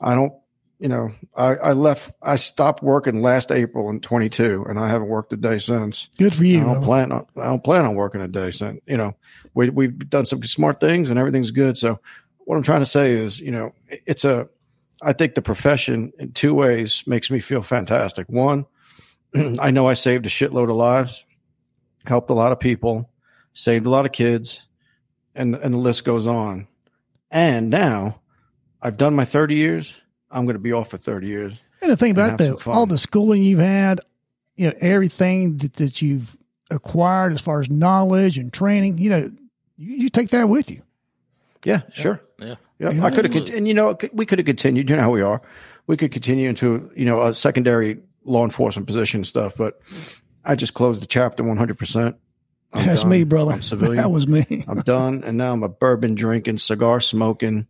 I don't, you know, I, I left. I stopped working last April in 22, and I haven't worked a day since. Good for you. I don't brother. plan on. I don't plan on working a day since. You know, we we've done some smart things, and everything's good. So, what I'm trying to say is, you know, it's a. I think the profession in two ways makes me feel fantastic. One, I know I saved a shitload of lives, helped a lot of people, saved a lot of kids, and and the list goes on. And now I've done my 30 years. I'm going to be off for 30 years. And the thing about that, all the schooling you've had, you know, everything that, that you've acquired as far as knowledge and training, you know, you, you take that with you. Yeah, sure. Yeah. yeah. yeah. I could have continued, you know, we could have continued, you know how we are. We could continue into, you know, a secondary law enforcement position stuff, but I just closed the chapter 100%. I'm That's done. me, brother. I'm civilian. That was me. I'm done, and now I'm a bourbon drinking, cigar smoking,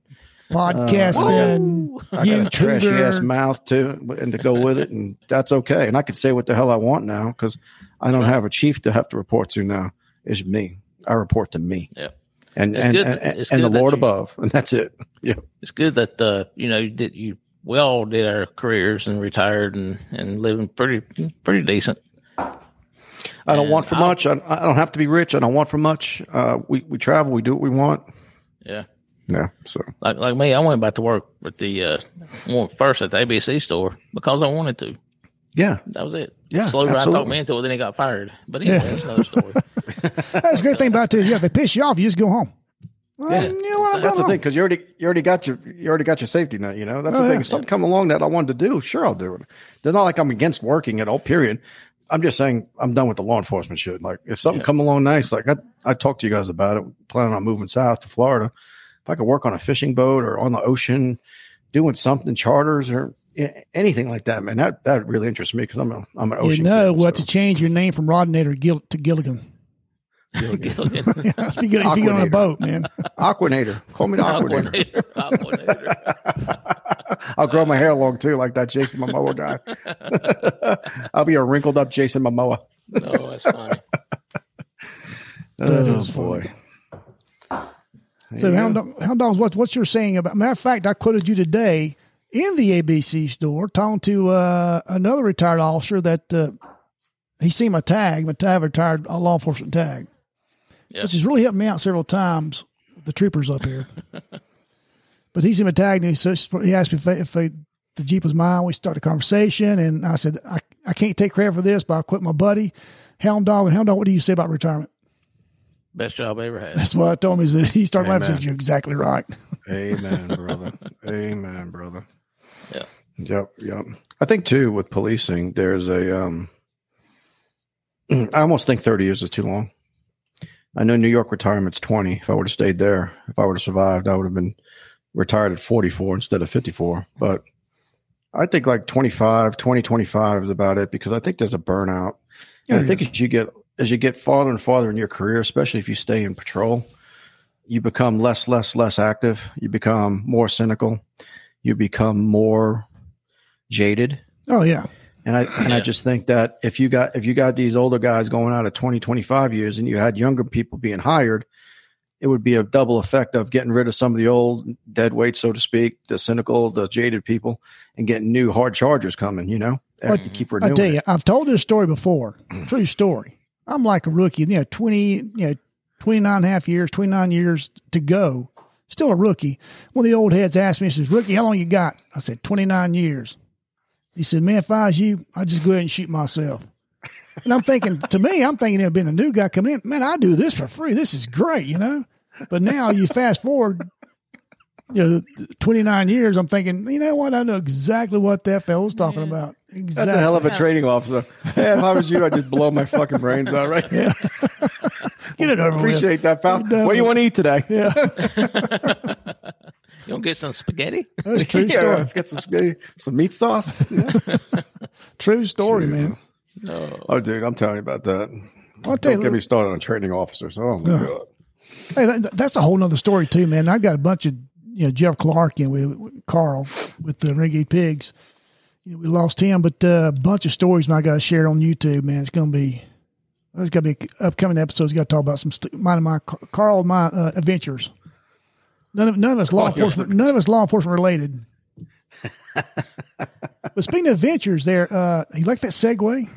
podcasting. Uh, I got, a trashy ass mouth too, and to go with it, and that's okay. And I can say what the hell I want now because I don't have a chief to have to report to now. It's me. I report to me. Yeah. And it's and, good, and, and the Lord you, above, and that's it. Yeah. It's good that uh, you know that you we all did our careers and retired and and living pretty pretty decent. I don't And want for I'll- much. I, I don't have to be rich. I don't want for much. Uh, we we travel. We do what we want. Yeah. Yeah. So Like like me, I went back to work at the uh, well, first at the ABC store because I wanted to. yeah, That was it. Yeah, Slow Ride talked me into it. Then he got fired. But anyway, Yeah. that's another story. That's a great thing about it. Yeah, they piss you off, you just go home. Well, Yeah. you know what? That's the going thing because you already you already got your you already got your safety net. You know that's Oh, the yeah. thing. If something come along that I wanted to do, sure I'll do it. They're not like I'm against working at all. Period. I'm just saying I'm done with the law enforcement shit. Like if something Yeah. come along nice, like I I talked to you guys about it. Planning on moving south to Florida. If I could work on a fishing boat or on the ocean, doing something charters or anything like that, man, that that really interests me because I'm a I'm an You ocean. know kid, what so. to change your name from Rodinator to, Gil- to Gilligan. if you get, if you get on a boat, man. Aquanator. Call me the Aquanator. Aquanator. Aquanator. I'll grow my hair long too, like that Jason Momoa guy. I'll be a wrinkled up Jason Momoa. No, that's funny. That oh is boy. So, Hound, Dog- Hound Dogs, what, what's your saying about? Matter of fact, I quoted you today in the ABC store talking to uh, another retired officer that uh, he seen my tag, my tag, retired uh, law enforcement tag, Yeah. which has really helped me out several times. The troopers up here, but he's in my tag, and he, he asked me if, I- if I, the Jeep was mine. We started a conversation, and I said, I, I can't take credit for this, but I quit my buddy, Hound Dog. And Hound Dog, what do you say about retirement? Best job I ever had. That's what I told him. Is that he started laughing. and Said, You're exactly right. Amen, brother. Amen, brother. Yeah. Yep, yep. I think too with policing, there's a um I almost think 30 years is too long. I know New York retirement's 20. If I would have stayed there, if I would have survived, I would have been retired at 44 instead of 54. But I think like 25, 20, 25 is about it because I think there's a burnout. And Yeah, I think yes. as you get as you get farther and farther in your career, especially if you stay in patrol, you become less, less, less active. You become more cynical. You become more jaded. Oh yeah. And I and I just think that if you got if you got these older guys going out at 20, 25 years and you had younger people being hired, it would be a double effect of getting rid of some of the old dead weight, so to speak, the cynical, the jaded people, and getting new hard chargers coming, you know? And Well, you keep I renewing. tell it. you, I've told this story before. True story. I'm like a rookie, you know, 20, you know, 29 and a half years, 29 years to go. Still a rookie. One of the old heads asked me, he says, Rookie, how long you got? I said, 29 years. He said, Man, if I was you, I'd just go ahead and shoot myself. And I'm thinking, to me, I'm thinking it'd been a new guy coming in. Man, I do this for free. This is great, you know? But now you fast forward, you know, 29 years, I'm thinking, you know what? I know exactly what that fellow's talking about. Exactly. That's a hell of a training officer. Hey, if I was you, I'd just blow my fucking brains out right Get it over with. Appreciate that, pal. What do you want to eat today? Yeah. You don't get some spaghetti? That's a true yeah, story. let's get some spaghetti, some meat sauce. Yeah. True story, Jeez. man. No. Oh, dude, I'm telling you about that. I'll tell Don't you, get me started on training officers. Oh my Yeah. god. Hey, that, that's a whole nother story too, man. I've got a bunch of you know Jeff Clark and with, with Carl with the Renegade Pigs. You know, we lost him, but uh, a bunch of stories man, I got to share on YouTube. Man, it's going to be there's got to be upcoming episodes. Got to talk about some st- mine of my Carl my uh, adventures. None of none of us law Oh, enforcement. None of us law enforcement related. but speaking of adventures, there, uh, you like that segue?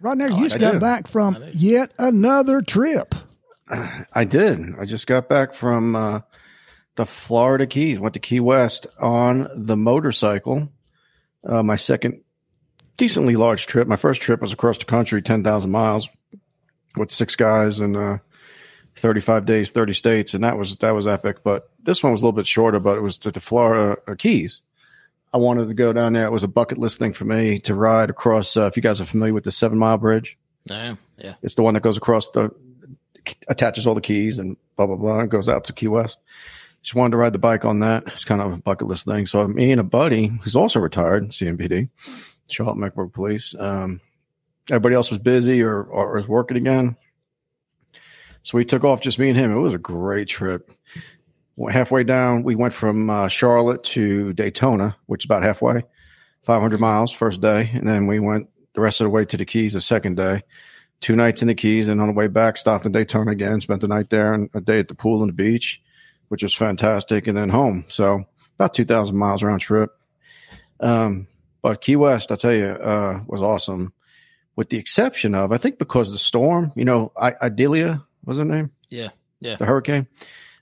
Right now, you just I got do. back from yet another trip. I did. I just got back from uh, the Florida Keys. Went to Key West on the motorcycle. Uh, my second decently large trip. My first trip was across the country, ten thousand miles, with six guys and uh, thirty-five days, thirty states, and that was that was epic. But this one was a little bit shorter, but it was to the Florida Keys. I wanted to go down there. It was a bucket list thing for me to ride across. Uh, if you guys are familiar with the Seven Mile Bridge, Yeah. Yeah. it's the one that goes across the attaches all the keys and blah blah blah and goes out to Key West. Just wanted to ride the bike on that. It's kind of a bucket list thing. So me and a buddy who's also retired, CMPD, Charlotte Mecklenburg Police. Um, everybody else was busy or, or was working again. So we took off just me and him. It was a great trip. Halfway down, we went from uh, Charlotte to Daytona, which is about halfway, 500 miles first day. And then we went the rest of the way to the Keys the second day two nights in the Keys, and on the way back, stopped in Daytona again. Spent the night there and a day at the pool and the beach, which was fantastic, and then home. So about two thousand miles round trip. Um, but Key West, I tell you, uh, was awesome, with the exception of I think because of the storm. You know, I, Idalia was her name, Yeah. Yeah. the hurricane.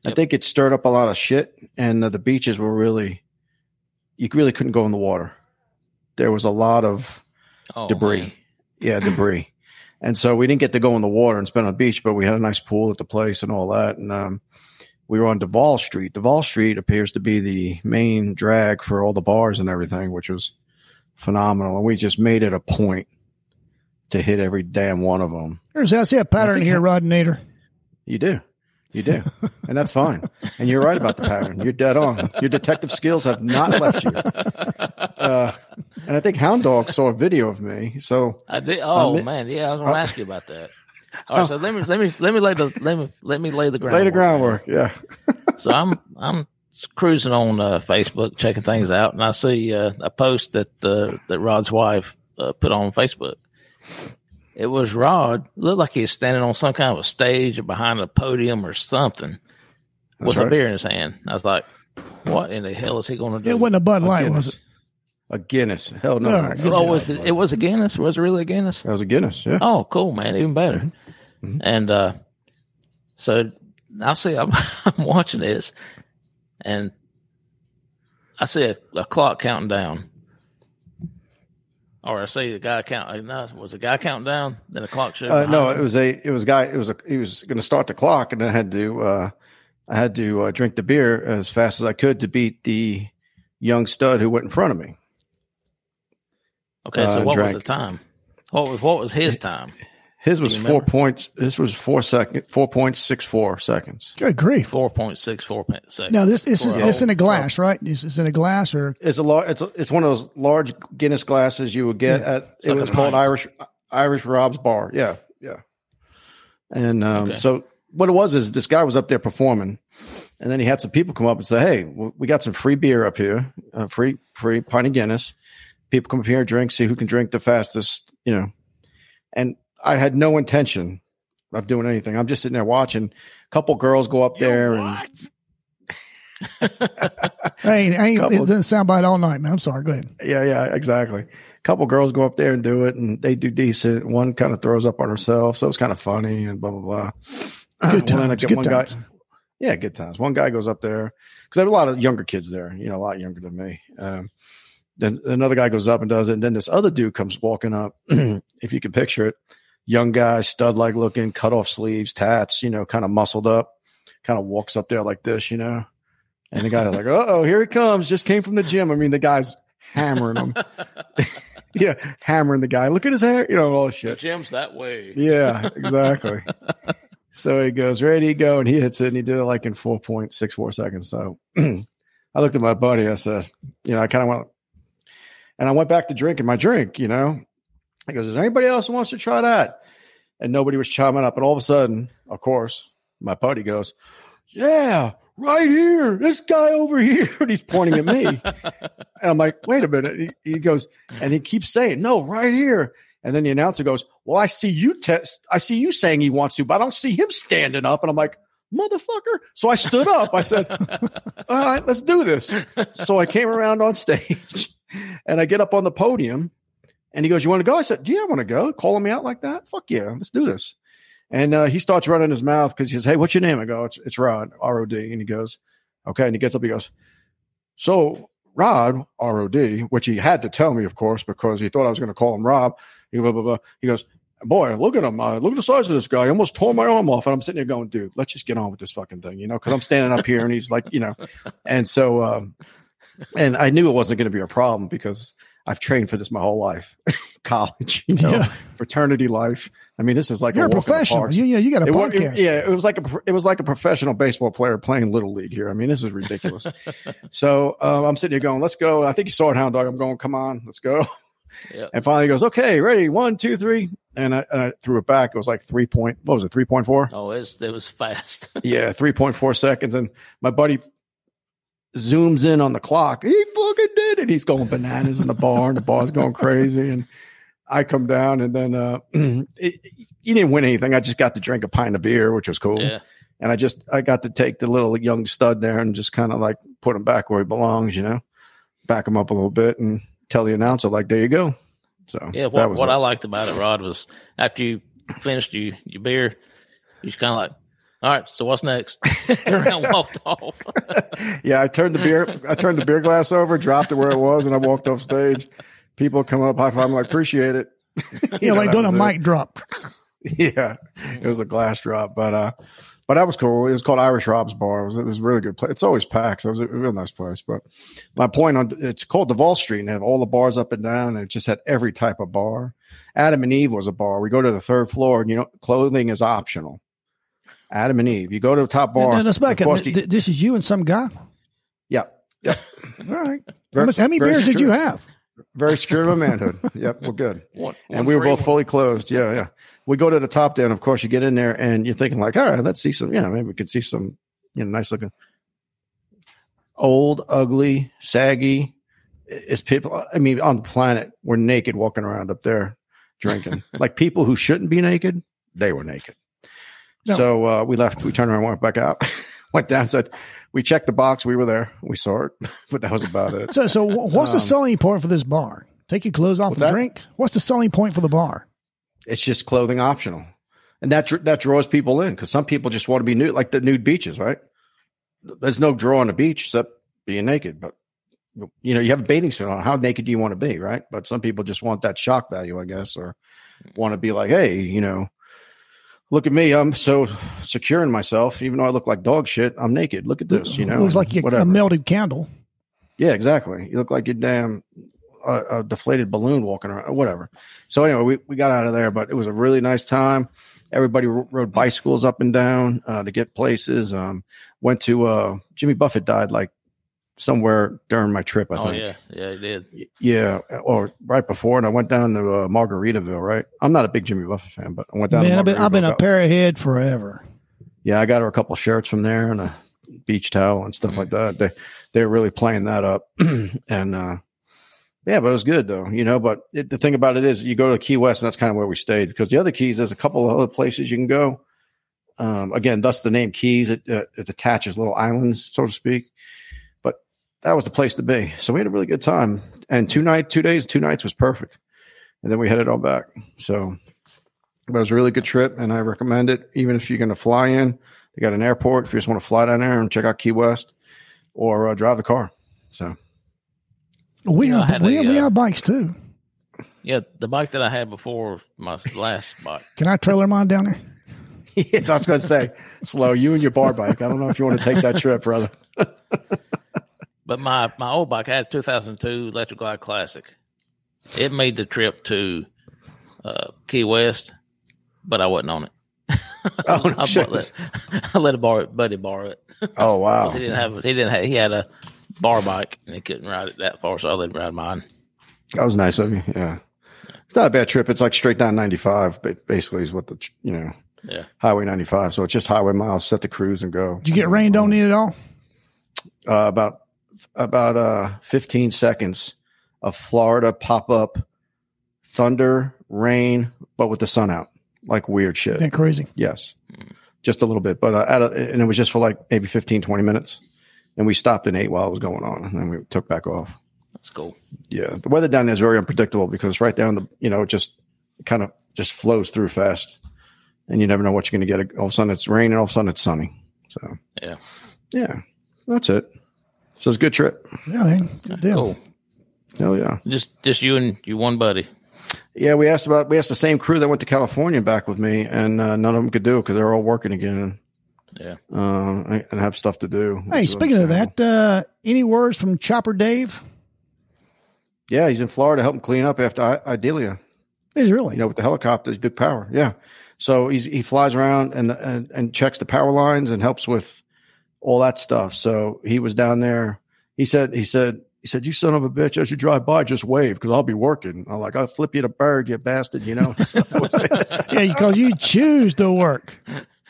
I think it stirred up a lot of shit, and uh, the beaches were really, you really couldn't go in the water. There was a lot of Oh, debris. man. Yeah, debris. And so we didn't get to go in the water and spend on the beach, but we had a nice pool at the place and all that. And um, we were on Duval Street. Duval Street appears to be the main drag for all the bars and everything, which was phenomenal. And we just made it a point to hit every damn one of them. There's I see a pattern here, Rodinator. You do. You do. And that's fine. And you're right about the pattern. You're dead on. Your detective skills have not left you. Uh, and I think Hound Dog saw a video of me. So I did. Oh man, yeah, I was going to ask you about that. All right, so let me let me let me lay the let me let me lay the groundwork. lay the groundwork. Yeah. So I'm I'm cruising on uh, Facebook, checking things out, and I see uh, a post that uh, that Rod's wife uh, put on Facebook. It was Rod looked like he was standing on some kind of a stage or behind a podium or something with a beer in his hand. I was like, "What in the hell is he going to do?" It wasn't a Bud Light, Guinness. was it? A Guinness. Hell no. Oh, Oh, was it? It was a Guinness. Was it really a Guinness? That was a Guinness. Yeah. Oh, cool, man. Even better. Mhm. And uh, so I see, I'm, I'm watching this, and I see a, a clock counting down. Or I say the guy count. No, was the guy counting down? Then the clock showed. Uh, no, it was a. It was a guy. It was a. He was going to start the clock, and I had to. Uh, I had to uh, drink the beer as fast as I could to beat the young stud who went in front of me. okay. So uh, what was the time? What was what was his time? His was four points. This was four second. Four point six four seconds. Good grief. Four point six four seconds. Now this this is For a it's in a whole- glass, right? This is in a glass or It's a large. It's a, it's one of those large Guinness glasses you would get Yeah. at. It like was called pint. Irish Irish Rob's Bar. Yeah, yeah. And um, Okay. so what it was is this guy was up there performing, and then he had some people come up and say, "Hey, we got some free beer up here, uh, free free pint of Guinness. People come up here, and drink, see who can drink the fastest." You know, and I had no intention of doing anything. I'm just sitting there watching. A couple girls go up there and hey, I ain't, it doesn't sound bad all night, man. I'm sorry. Go ahead. Yeah, yeah, exactly. A couple girls go up there and do it, and they do decent. One kind of throws up on herself, so it's kind of funny and blah blah blah. Good Well, then I times. get Good one times. Guy, yeah, good times. One guy goes up there because I have a lot of younger kids there. You know, a lot younger than me. Um, then another guy goes up and does it, and then this other dude comes walking up. if you can picture it, young guy, stud like looking, cut off sleeves, tats. You know, kind of muscled up. Kind of walks up there like this, you know. And the guy's like, "Uh oh, here he comes! Just came from the gym." I mean, the guy's hammering him. yeah, hammering the guy. Look at his hair, you know, all this The shit. gym's that way. Yeah, exactly. so he goes, ready to go, and he hits it, and he did it like in 4.64 seconds. So I I looked at my buddy. I said, you know, I kind of went, and I went back to drinking my drink. You know, he goes, "Is there anybody else who wants to try that?" And nobody was chiming up. And all of a sudden, of course, my buddy goes, "Yeah, right here, this guy over here," and he's pointing at me. and I'm like, "Wait a minute." He, he goes, and he keeps saying, "No, right here." And then the announcer goes, "Well, I see you test. I see you saying he wants to, but I don't see him standing up." And I'm like, "Motherfucker!" So I stood up. I said, "All right, let's do this." So I came around on stage, and I get up on the podium, and he goes, "You want to go?" I said, "Yeah, I want to go." Calling me out like that? Fuck yeah, let's do this. And uh, he starts running his mouth because he says, "Hey, what's your name?" I go, "It's, it's Rod, R O D." And he goes, "Okay." And he gets up. He goes, "So Rod, R O D," which he had to tell me, of course, because he thought I was going to call him Rob. He, blah, blah, blah. he goes, "Boy, look at him! Uh, look at the size of this guy. I almost tore my arm off." And I'm sitting there going, "Dude, let's just get on with this fucking thing," you know? Because I'm standing up here, and he's like, you know, and so, um, and I knew it wasn't going to be a problem because I've trained for this my whole life, college, you know, Yeah. fraternity life. I mean, this is like You're a walk in the professional. park. You, you, you got a It podcast. it- yeah, it was like a it was like a professional baseball player playing little league here. I mean, this is ridiculous. so um, I'm sitting here going, "Let's go." I think you saw it, Hound Dog. I'm going, "Come on, let's go." Yep. And finally, he goes, "Okay, ready? One, two, three. And I, and I threw it back. It was like three point. What was it? Three point four. Oh, it's, it was fast. Yeah, three point four seconds. And my buddy zooms in on the clock. He fucking it. He's going bananas in the bar, and the bar's going crazy. And I come down, and then uh, it, you didn't win anything. I just got to drink a pint of beer, which was cool. yeah. And I just I got to take the little young stud there and just kind of like put him back where he belongs, you know, back him up a little bit and tell the announcer like, "There you go." So Yeah, that what, was what it. I liked about it, Rod, was after you finished you, your beer, you kind of like, all right, so what's next? Turned around and walked off. yeah, I turned the beer I turned the beer glass over, dropped it where it was, and I walked off stage. People coming up high five, I'm like, appreciate it. Yeah, like that doing a it. mic drop. Yeah, it was a glass drop, but uh, but that was cool. It was called Irish Rob's Bar. It was, it was a really good place. It's always packed. So it was a real nice place. But my point on it's called Duval Street and they have all the bars up and down, and it just had every type of bar. Adam and Eve was a bar. We go to the third floor, and you know, clothing is optional. Adam and Eve. You go to the top bar. And let's back up. Th- the- th- This is you and some guy. yeah, Yeah. All right. How, much, how many very beers did you have? very secure of my manhood. Yep, we're good. One, and one we were both one. fully closed. Yeah, yeah. We go to the top there, and of course, you get in there, and you're thinking like, all right, let's see some. You know, maybe we could see some, you know, nice looking, old, ugly, saggy. Is people? I mean, on the planet, we're naked walking around up there drinking. like people who shouldn't be naked, they were naked. No. So uh, we left. We turned around, went back out, went down, said, we checked the box. We were there. We saw it, but that was about it. So, so wh- what's the Um, selling point for this bar? Take your clothes off and that? drink. What's the selling point for the bar? it's just clothing optional, and that that draws people in because some people just want to be nude, like the nude beaches, right? There's no draw on the beach except being naked, but you know you have a bathing suit on. How naked do you want to be, right? But some people just want that shock value, I guess, or want to be like, hey, you know, look at me, I'm so secure in myself, even though I look like dog shit. I'm naked. Look at this, you know. it looks like you, a melted candle. Yeah, exactly. You look like you're damn uh, a deflated balloon walking around, or whatever. So anyway, we, we got out of there, but it was a really nice time. Everybody rode bicycles up and down uh, to get places. Um, went to uh, Jimmy Buffett died like somewhere during my trip. I think. Oh think. yeah, yeah, he did. Yeah, or right before, and I went down to uh, Margaritaville. Right, I'm not a big Jimmy Buffett fan, but I went down. Man, to I've been I've been a Margaritaville. pair ahead forever. Yeah, I got her a couple shirts from there and a beach towel and stuff like that. They they're really playing that up, and uh, yeah, but it was good though, you know. But it, the thing about it is, you go to Key West, and that's kind of where we stayed because the other Keys, there's a couple of other places you can go. Um, again, thus the name Keys. It, uh, it attaches little islands, so to speak. But that was the place to be. So we had a really good time, and two night, two days, two nights was perfect, and then we headed all back. So but it was a really good trip, and I recommend it. Even if you're going to fly in, they got an airport. If you just want to fly down there and check out Key West, or uh, drive the car. So We Yeah, I have we, a, have, we uh, have bikes too. Yeah, the bike that I had before my last bike. Can I trailer mine down there? yeah, I was going to say, slow you and your bar bike. I don't know if you want to take that trip, brother. But my my old bike I had a 2002 Electra Glide Classic. It made the trip to uh, Key West, but I wasn't on it. Oh, I, shit. let, I let a borrow, buddy borrow it. Oh wow! he didn't have he didn't have he had a bar bike, and he couldn't ride it that far, so I let him ride mine. That was nice of you. Yeah. It's not a bad trip. It's like straight down 95, ba- basically, is what the, you know, Yeah, Highway 95. So it's just highway miles, set the cruise and go. Did you get rained on it at all? Uh, about, about, uh, 15 seconds of Florida pop up thunder, rain, but with the sun out. Like weird shit. That crazy. Yes. Just a little bit, but uh, at a, and it was just for like maybe 15, 20 minutes. And we stopped and ate while it was going on and then we took back off. that's cool. Yeah. The weather down there is very unpredictable because it's right down the, you know, it just kind of just flows through fast and you never know what you're going to get. All of a sudden it's raining, all of a sudden it's sunny. So, Yeah, yeah, that's it. So it's a good trip. Yeah, man. Good deal. cool. Hell yeah. Just just you and you one buddy. Yeah. We asked about, we asked the same crew that went to California back with me and uh, none of them could do it because they're all working again Yeah, uh, and have stuff to do. Hey, speaking of that, uh, any words from Chopper Dave? Yeah. He's in Florida helping clean up after I- Idalia. Is really? you know, with the helicopters, the power. Yeah. So he's, he flies around and, and, and checks the power lines and helps with all that stuff. So he was down there. He said, he said, he said, you son of a bitch, as you drive by, just wave because I'll be working. I'm like, I'll flip you the bird, you bastard, you know? So that was it. yeah, because you choose to work.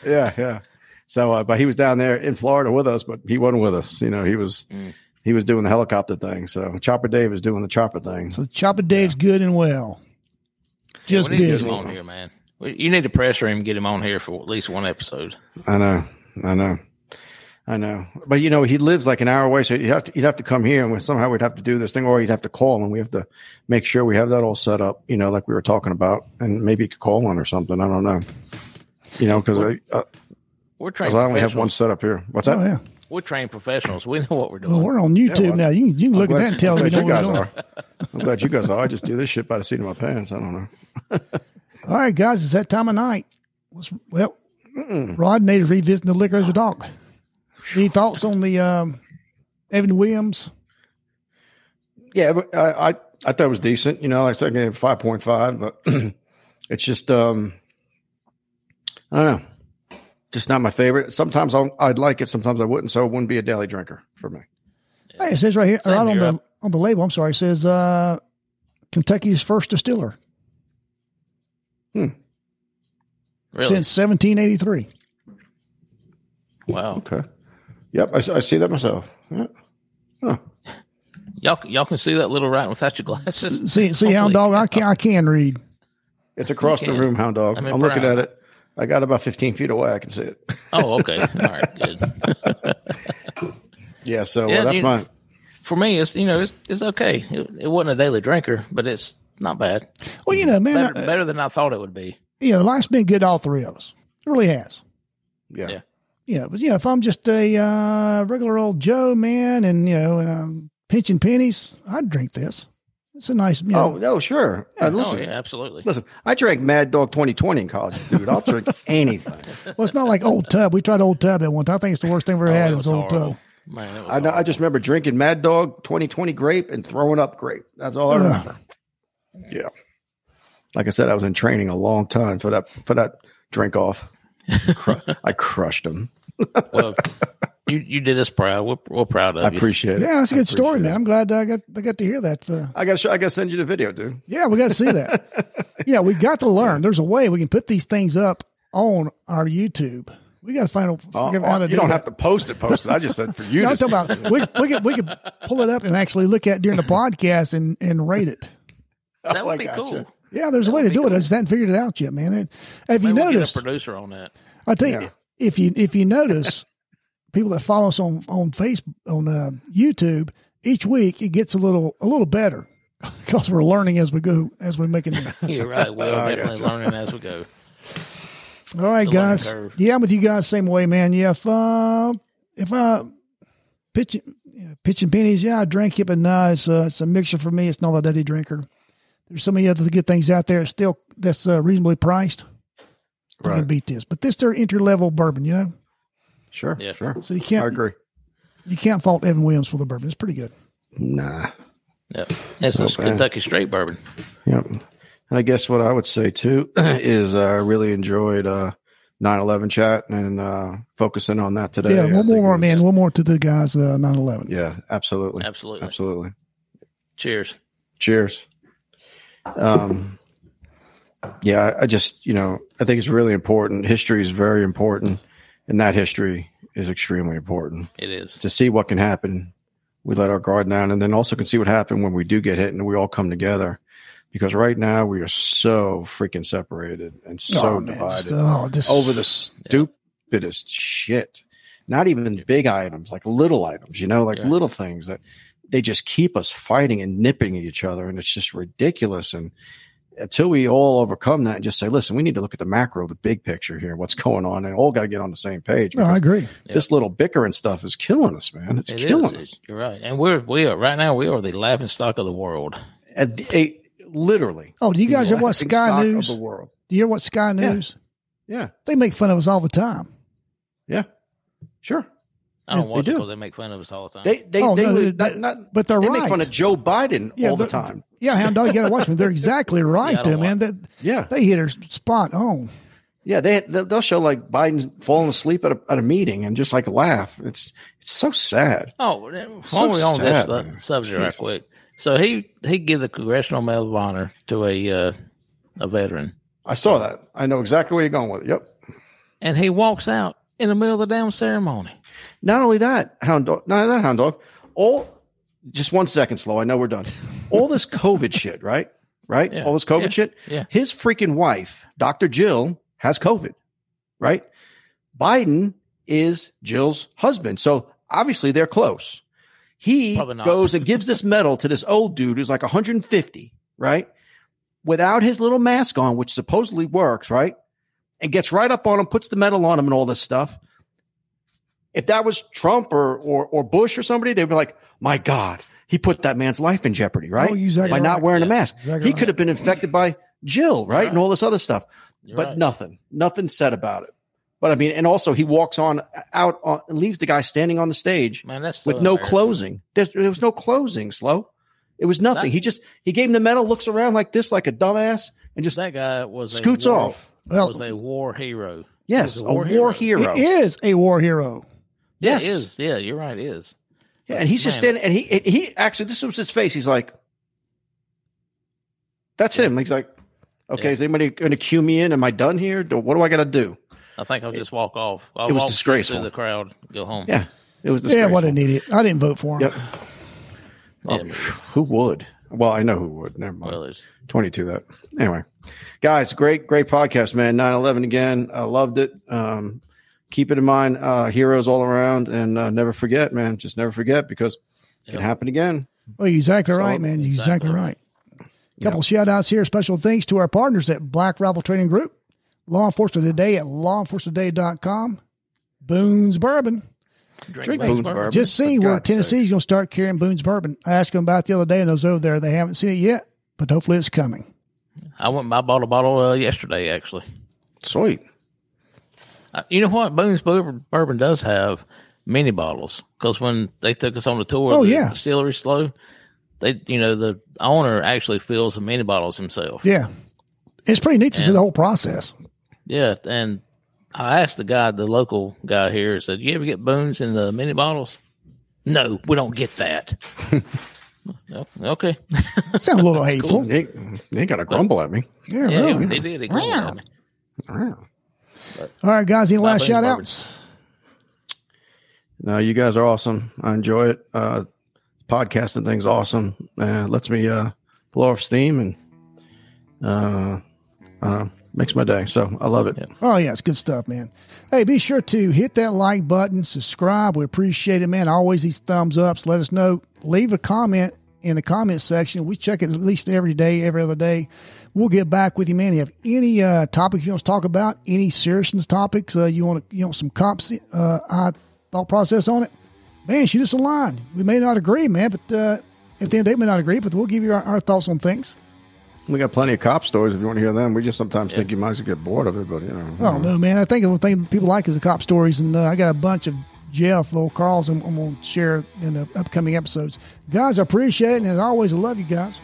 yeah. Yeah. So, uh, but he was down there in Florida with us, but he wasn't with us. You know, he was, Mm. he was doing the helicopter thing. So Chopper Dave is doing the chopper thing. So Chopper Dave's good and well. Just we get busy. him on here, man. You need to pressure him, get him on here for at least one episode. I know, I know, I know. But you know, he lives like an hour away, so you'd have to you'd have to come here, and we, somehow we'd have to do this thing, or you'd have to call, and we have to make sure we have that all set up. You know, like we were talking about, and maybe you could call one or something. I don't know. You know, because I, uh, We're 'cause trained. I only have one set up here. What's that? Oh, yeah. We're trained professionals. We know what we're doing. Well, we're on YouTube well, now. You can, you can look at that and tell me glad know you guys we're doing. are. I'm glad you guys are. I just do this shit by the seat of my pants. I don't know. All right, guys, it's that time of night. Let's, well, Rod needed to revisit the liquor as a dog. Any thoughts on the um, Evan Williams? Yeah, but I, I I thought it was decent. You know, I think I gave five point five, but it's just um, I don't know, just not my favorite. Sometimes I'll, I'd like it, sometimes I wouldn't. So it wouldn't be a daily drinker for me. Hey, it says right here, Same right on the on the label. I'm sorry, it says uh, Kentucky's first distiller Hmm. really? since 1783. wow. Okay. Yep, I, I see that myself. Yeah. Huh. Y'all, y'all can see that little writing without your glasses. See, see, hound dog, I can I can read. It's across the room, hound dog. I'm I'm, looking at it. I got about 15 feet away. I can see it. Oh, okay. All right, good. Yeah, so Yeah, uh, that's you- my. For me, it's you know it's it's okay. It, it wasn't a daily drinker, but it's not bad. Well, you know, man, Better, uh, better than I thought it would be. you know, life's been good to all three of us. It really has. Yeah. Yeah. Yeah, but you know, if I'm just a uh, regular old Joe man and you know, um, pinching pennies, I'd drink this. It's a nice, you know, Oh, no, sure. Uh, Oh yeah, absolutely. listen. I drank Mad Dog 2020 in college, dude. I'll drink anything. well, it's not like Old Tub. We tried Old Tub at one time. I think it's the worst thing we ever Oh, had it was, was Old horrible. Tub. Man, I, know, I just remember drinking Mad Dog 2020 grape and throwing up grape. That's all I Ugh. remember. Yeah. Like I said, I was in training a long time for that for that drink off. I crushed them. Well, you you did us proud. We're, we're proud of you. I you. appreciate it. Yeah, that's a good story, man. it. I'm glad I got I got to hear that. Uh, I got to show, I got to send you the video, dude. yeah, we got to see that. yeah, we got to learn. There's a way we can put these things up on our YouTube. We got to find out Oh, how to you do don't that. have to post it. Post it. I just said for you. No, I'm talking see. about we we could we could pull it up and actually look at during the podcast and and rate it. That Oh, I would be gotcha. cool. Yeah, there's a way to would be do it. I just hadn't figured it out yet, man. And if you Maybe we'll get noticed, a producer on that. I tell you, Yeah. If you if you notice, people that follow us on on Facebook on uh, YouTube each week, it gets a little a little better because we're learning as we go as we're making it. You're right. We're I definitely gotcha. learning as we go. All right, It's guys. Yeah, I'm with you guys same way, man. Yeah, if uh, if uh, pitching yeah, pitching pennies, yeah, I drink it, but no, it's uh, it's a mixture for me. It's not a daddy drinker. There's so many other good things out there still that's uh, reasonably priced. You can Right. beat this, but this is their entry level bourbon, you know. Sure. Yeah. Sure. So you can't I agree. you can't fault Evan Williams for the bourbon. It's pretty good. Nah. Yep. It's Not a. Kentucky straight bourbon. Yep. And I guess what I would say too is uh, I really enjoyed uh, 9/11 chat and uh, focusing on that today. Yeah, one think more, was- man. One more to the guys, uh, 911. Yeah, absolutely, Absolutely. absolutely. Cheers. Cheers. Um, yeah, I- I just you know I think it's really important. History is very important, and that history is extremely important It is. to see what can happen. We let our guard down, and then also can see what happened when we do get hit, and we all come together. Because right now we are so freaking separated and oh, so oh, divided Just, oh, just, over the stupidest shit. Not even big items, like little items, you know, like Yeah. little things that they just keep us fighting and nipping at each other. And it's just ridiculous. And until we all overcome that and just say, listen, we need to look at the macro, the big picture here, what's going on, and all got to get on the same page. no, I agree. This little bickering stuff is killing us, man. It's It killing is. us. You're right. And we're we are right now we are the laughing stock of the world. And, eh, literally. Oh, do you guys the ever watch Sky stock of News? The world. Do you ever watch Sky Yeah. News? Yeah. They make fun of us all the time. Yeah. Sure. I don't Yes, watch they it do. because they make fun of us all the time. They, they, Oh, they, no, they- not, not, But they're they right. make fun of Joe Biden all the time. Yeah, hound dog, you got to watch them. They're exactly right, Yeah, though, man. That Yeah. they hit her spot on. Yeah, they they'll they'll show like Biden's falling asleep at a, at a meeting and just like laugh. It's it's so sad. Oh, while So we're on sad, this uh, man. subject, right Jesus. quick. So he he give the Congressional Medal of Honor to a uh, a veteran, I saw that. I know exactly where you're going with it. Yep. and he walks out in the middle of the damn ceremony. Not only that, hound dog. Not that hound dog. All just one second, slow. I know we're done. All this COVID shit, right? Right. Yeah. All this COVID Yeah. shit. Yeah. His freaking wife, Dr. Jill, has COVID. Right. Biden is Jill's husband, so obviously they're close. He goes and gives this medal to this old dude who's like 150, right? Without his little mask on, which supposedly works, right? And gets right up on him, puts the medal on him, and all this stuff. If that was Trump or or, or Bush or somebody, they'd be like, "My God, he put that man's life in jeopardy, oh, right? Oh, exactly By not right. wearing a mask, Exactly he right. could have been infected by Jill, right, and all this other stuff." You're but right. nothing, nothing said about it. But I mean, and also he walks on out on leaves the guy standing on the stage man, that's with no embarrassing. closing. There's, there was no closing. Slow. It was nothing. That- he just he gave him the medal, looks around like this, like a dumbass, and just That guy was scoots a war, off. Well, Was a war hero. Yes, He a war, a war hero. he is a war hero. Yeah, Yes. it is. Yeah, you're right. It is. Yeah, and he's just Man. standing, and he he actually this was his face. He's like, "That's him." He's like, "Okay, Yeah. is anybody going to cue me in? Am I done here? What do I got to do?" I think I'll just walk off. I'll it was walk disgraceful. through the crowd, go home. Yeah, it was. Yeah, what an idiot. I didn't vote for him. Yep. Yeah, Oh, who would? Well, I know who would. Never mind. Well, there's 22 that. Anyway, guys, great, great podcast, man. 9 11 again. I loved it. Um, keep it in mind, uh, heroes all around, and uh, never forget, man. Just never forget because it can happen again. Well, you're exactly So- right, man. You're exactly, Exactly right. Couple shout outs here. Special thanks to our partners at Black Rifle Training Group, Law Enforcement Today at lawenforcementtoday.com, Boone's Bourbon. Drink Boone's Boone's bourbon. Just see where Tennessee's going to start carrying Boone's Bourbon. I asked them about it the other day, and those over there, they haven't seen it yet, but hopefully it's coming. I went. and I bought a bottle uh, yesterday. Actually. Sweet. Uh, you know what? Boone's Bourbon, Bourbon does have mini bottles because when they took us on the tour, Oh, the yeah. distillery slow. They, you know, the owner actually fills the mini bottles himself. Yeah. It's pretty neat to see the whole process. Yeah, and I asked the guy, the local guy here, said, "You ever get Boone's in the mini bottles?" No, we don't get that. No, okay. It sounds a little hateful. They, they got to grumble at me. Yeah, yeah, really. they did. They grumbled at me. Wow. All right, guys. Any last Boone's shout Bourbon. outs? No, you guys are awesome. I enjoy it. Uh, podcasting thing's awesome. Uh, lets me uh, blow off steam and uh, uh, makes my day. So I love it. Yeah. Oh, yeah, it's good stuff, man. Hey, be sure to hit that like button, subscribe. We appreciate it, man. Always these thumbs ups. Let us know. Leave a comment in the comment section. We check it at least every day, every other day. We'll get back with you, man. If you have any uh, topics you want to talk about, any seriousness topics uh, you want to, you know, some comps, uh, I thought process on it, man, shoot us a line. We may not agree, man, but uh, at the end of the day, we may not agree, but we'll give you our, our thoughts on things. We got plenty of cop stories if you want to hear them. We just sometimes think you might as well get bored of it, but you know. Oh no, man! I think the thing people like is the cop stories, and uh, I got a bunch of Jeff, little Carl's, I'm, I'm going to share in the upcoming episodes. Guys, I appreciate it, and as always, I love you guys.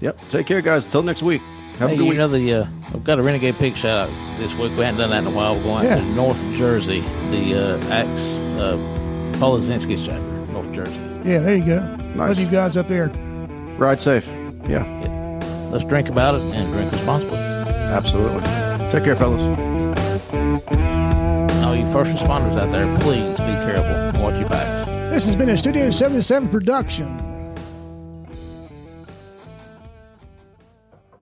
Yep. Take care, guys. Until next week. Have Hey, a good week. know the uh, I've got a renegade pig shout out this week. We hadn't done that in a while. We're going Yeah. to North Jersey, the uh, Axe uh, Paul Laszczynski's chapter, North Jersey. Yeah, there you go. Nice. Love you guys up there. Ride safe. Yeah, Let's drink about it and drink responsibly. absolutely. Take care, fellas. All you first responders out there, please be careful and watch your backs. This has been a Studio 77 production.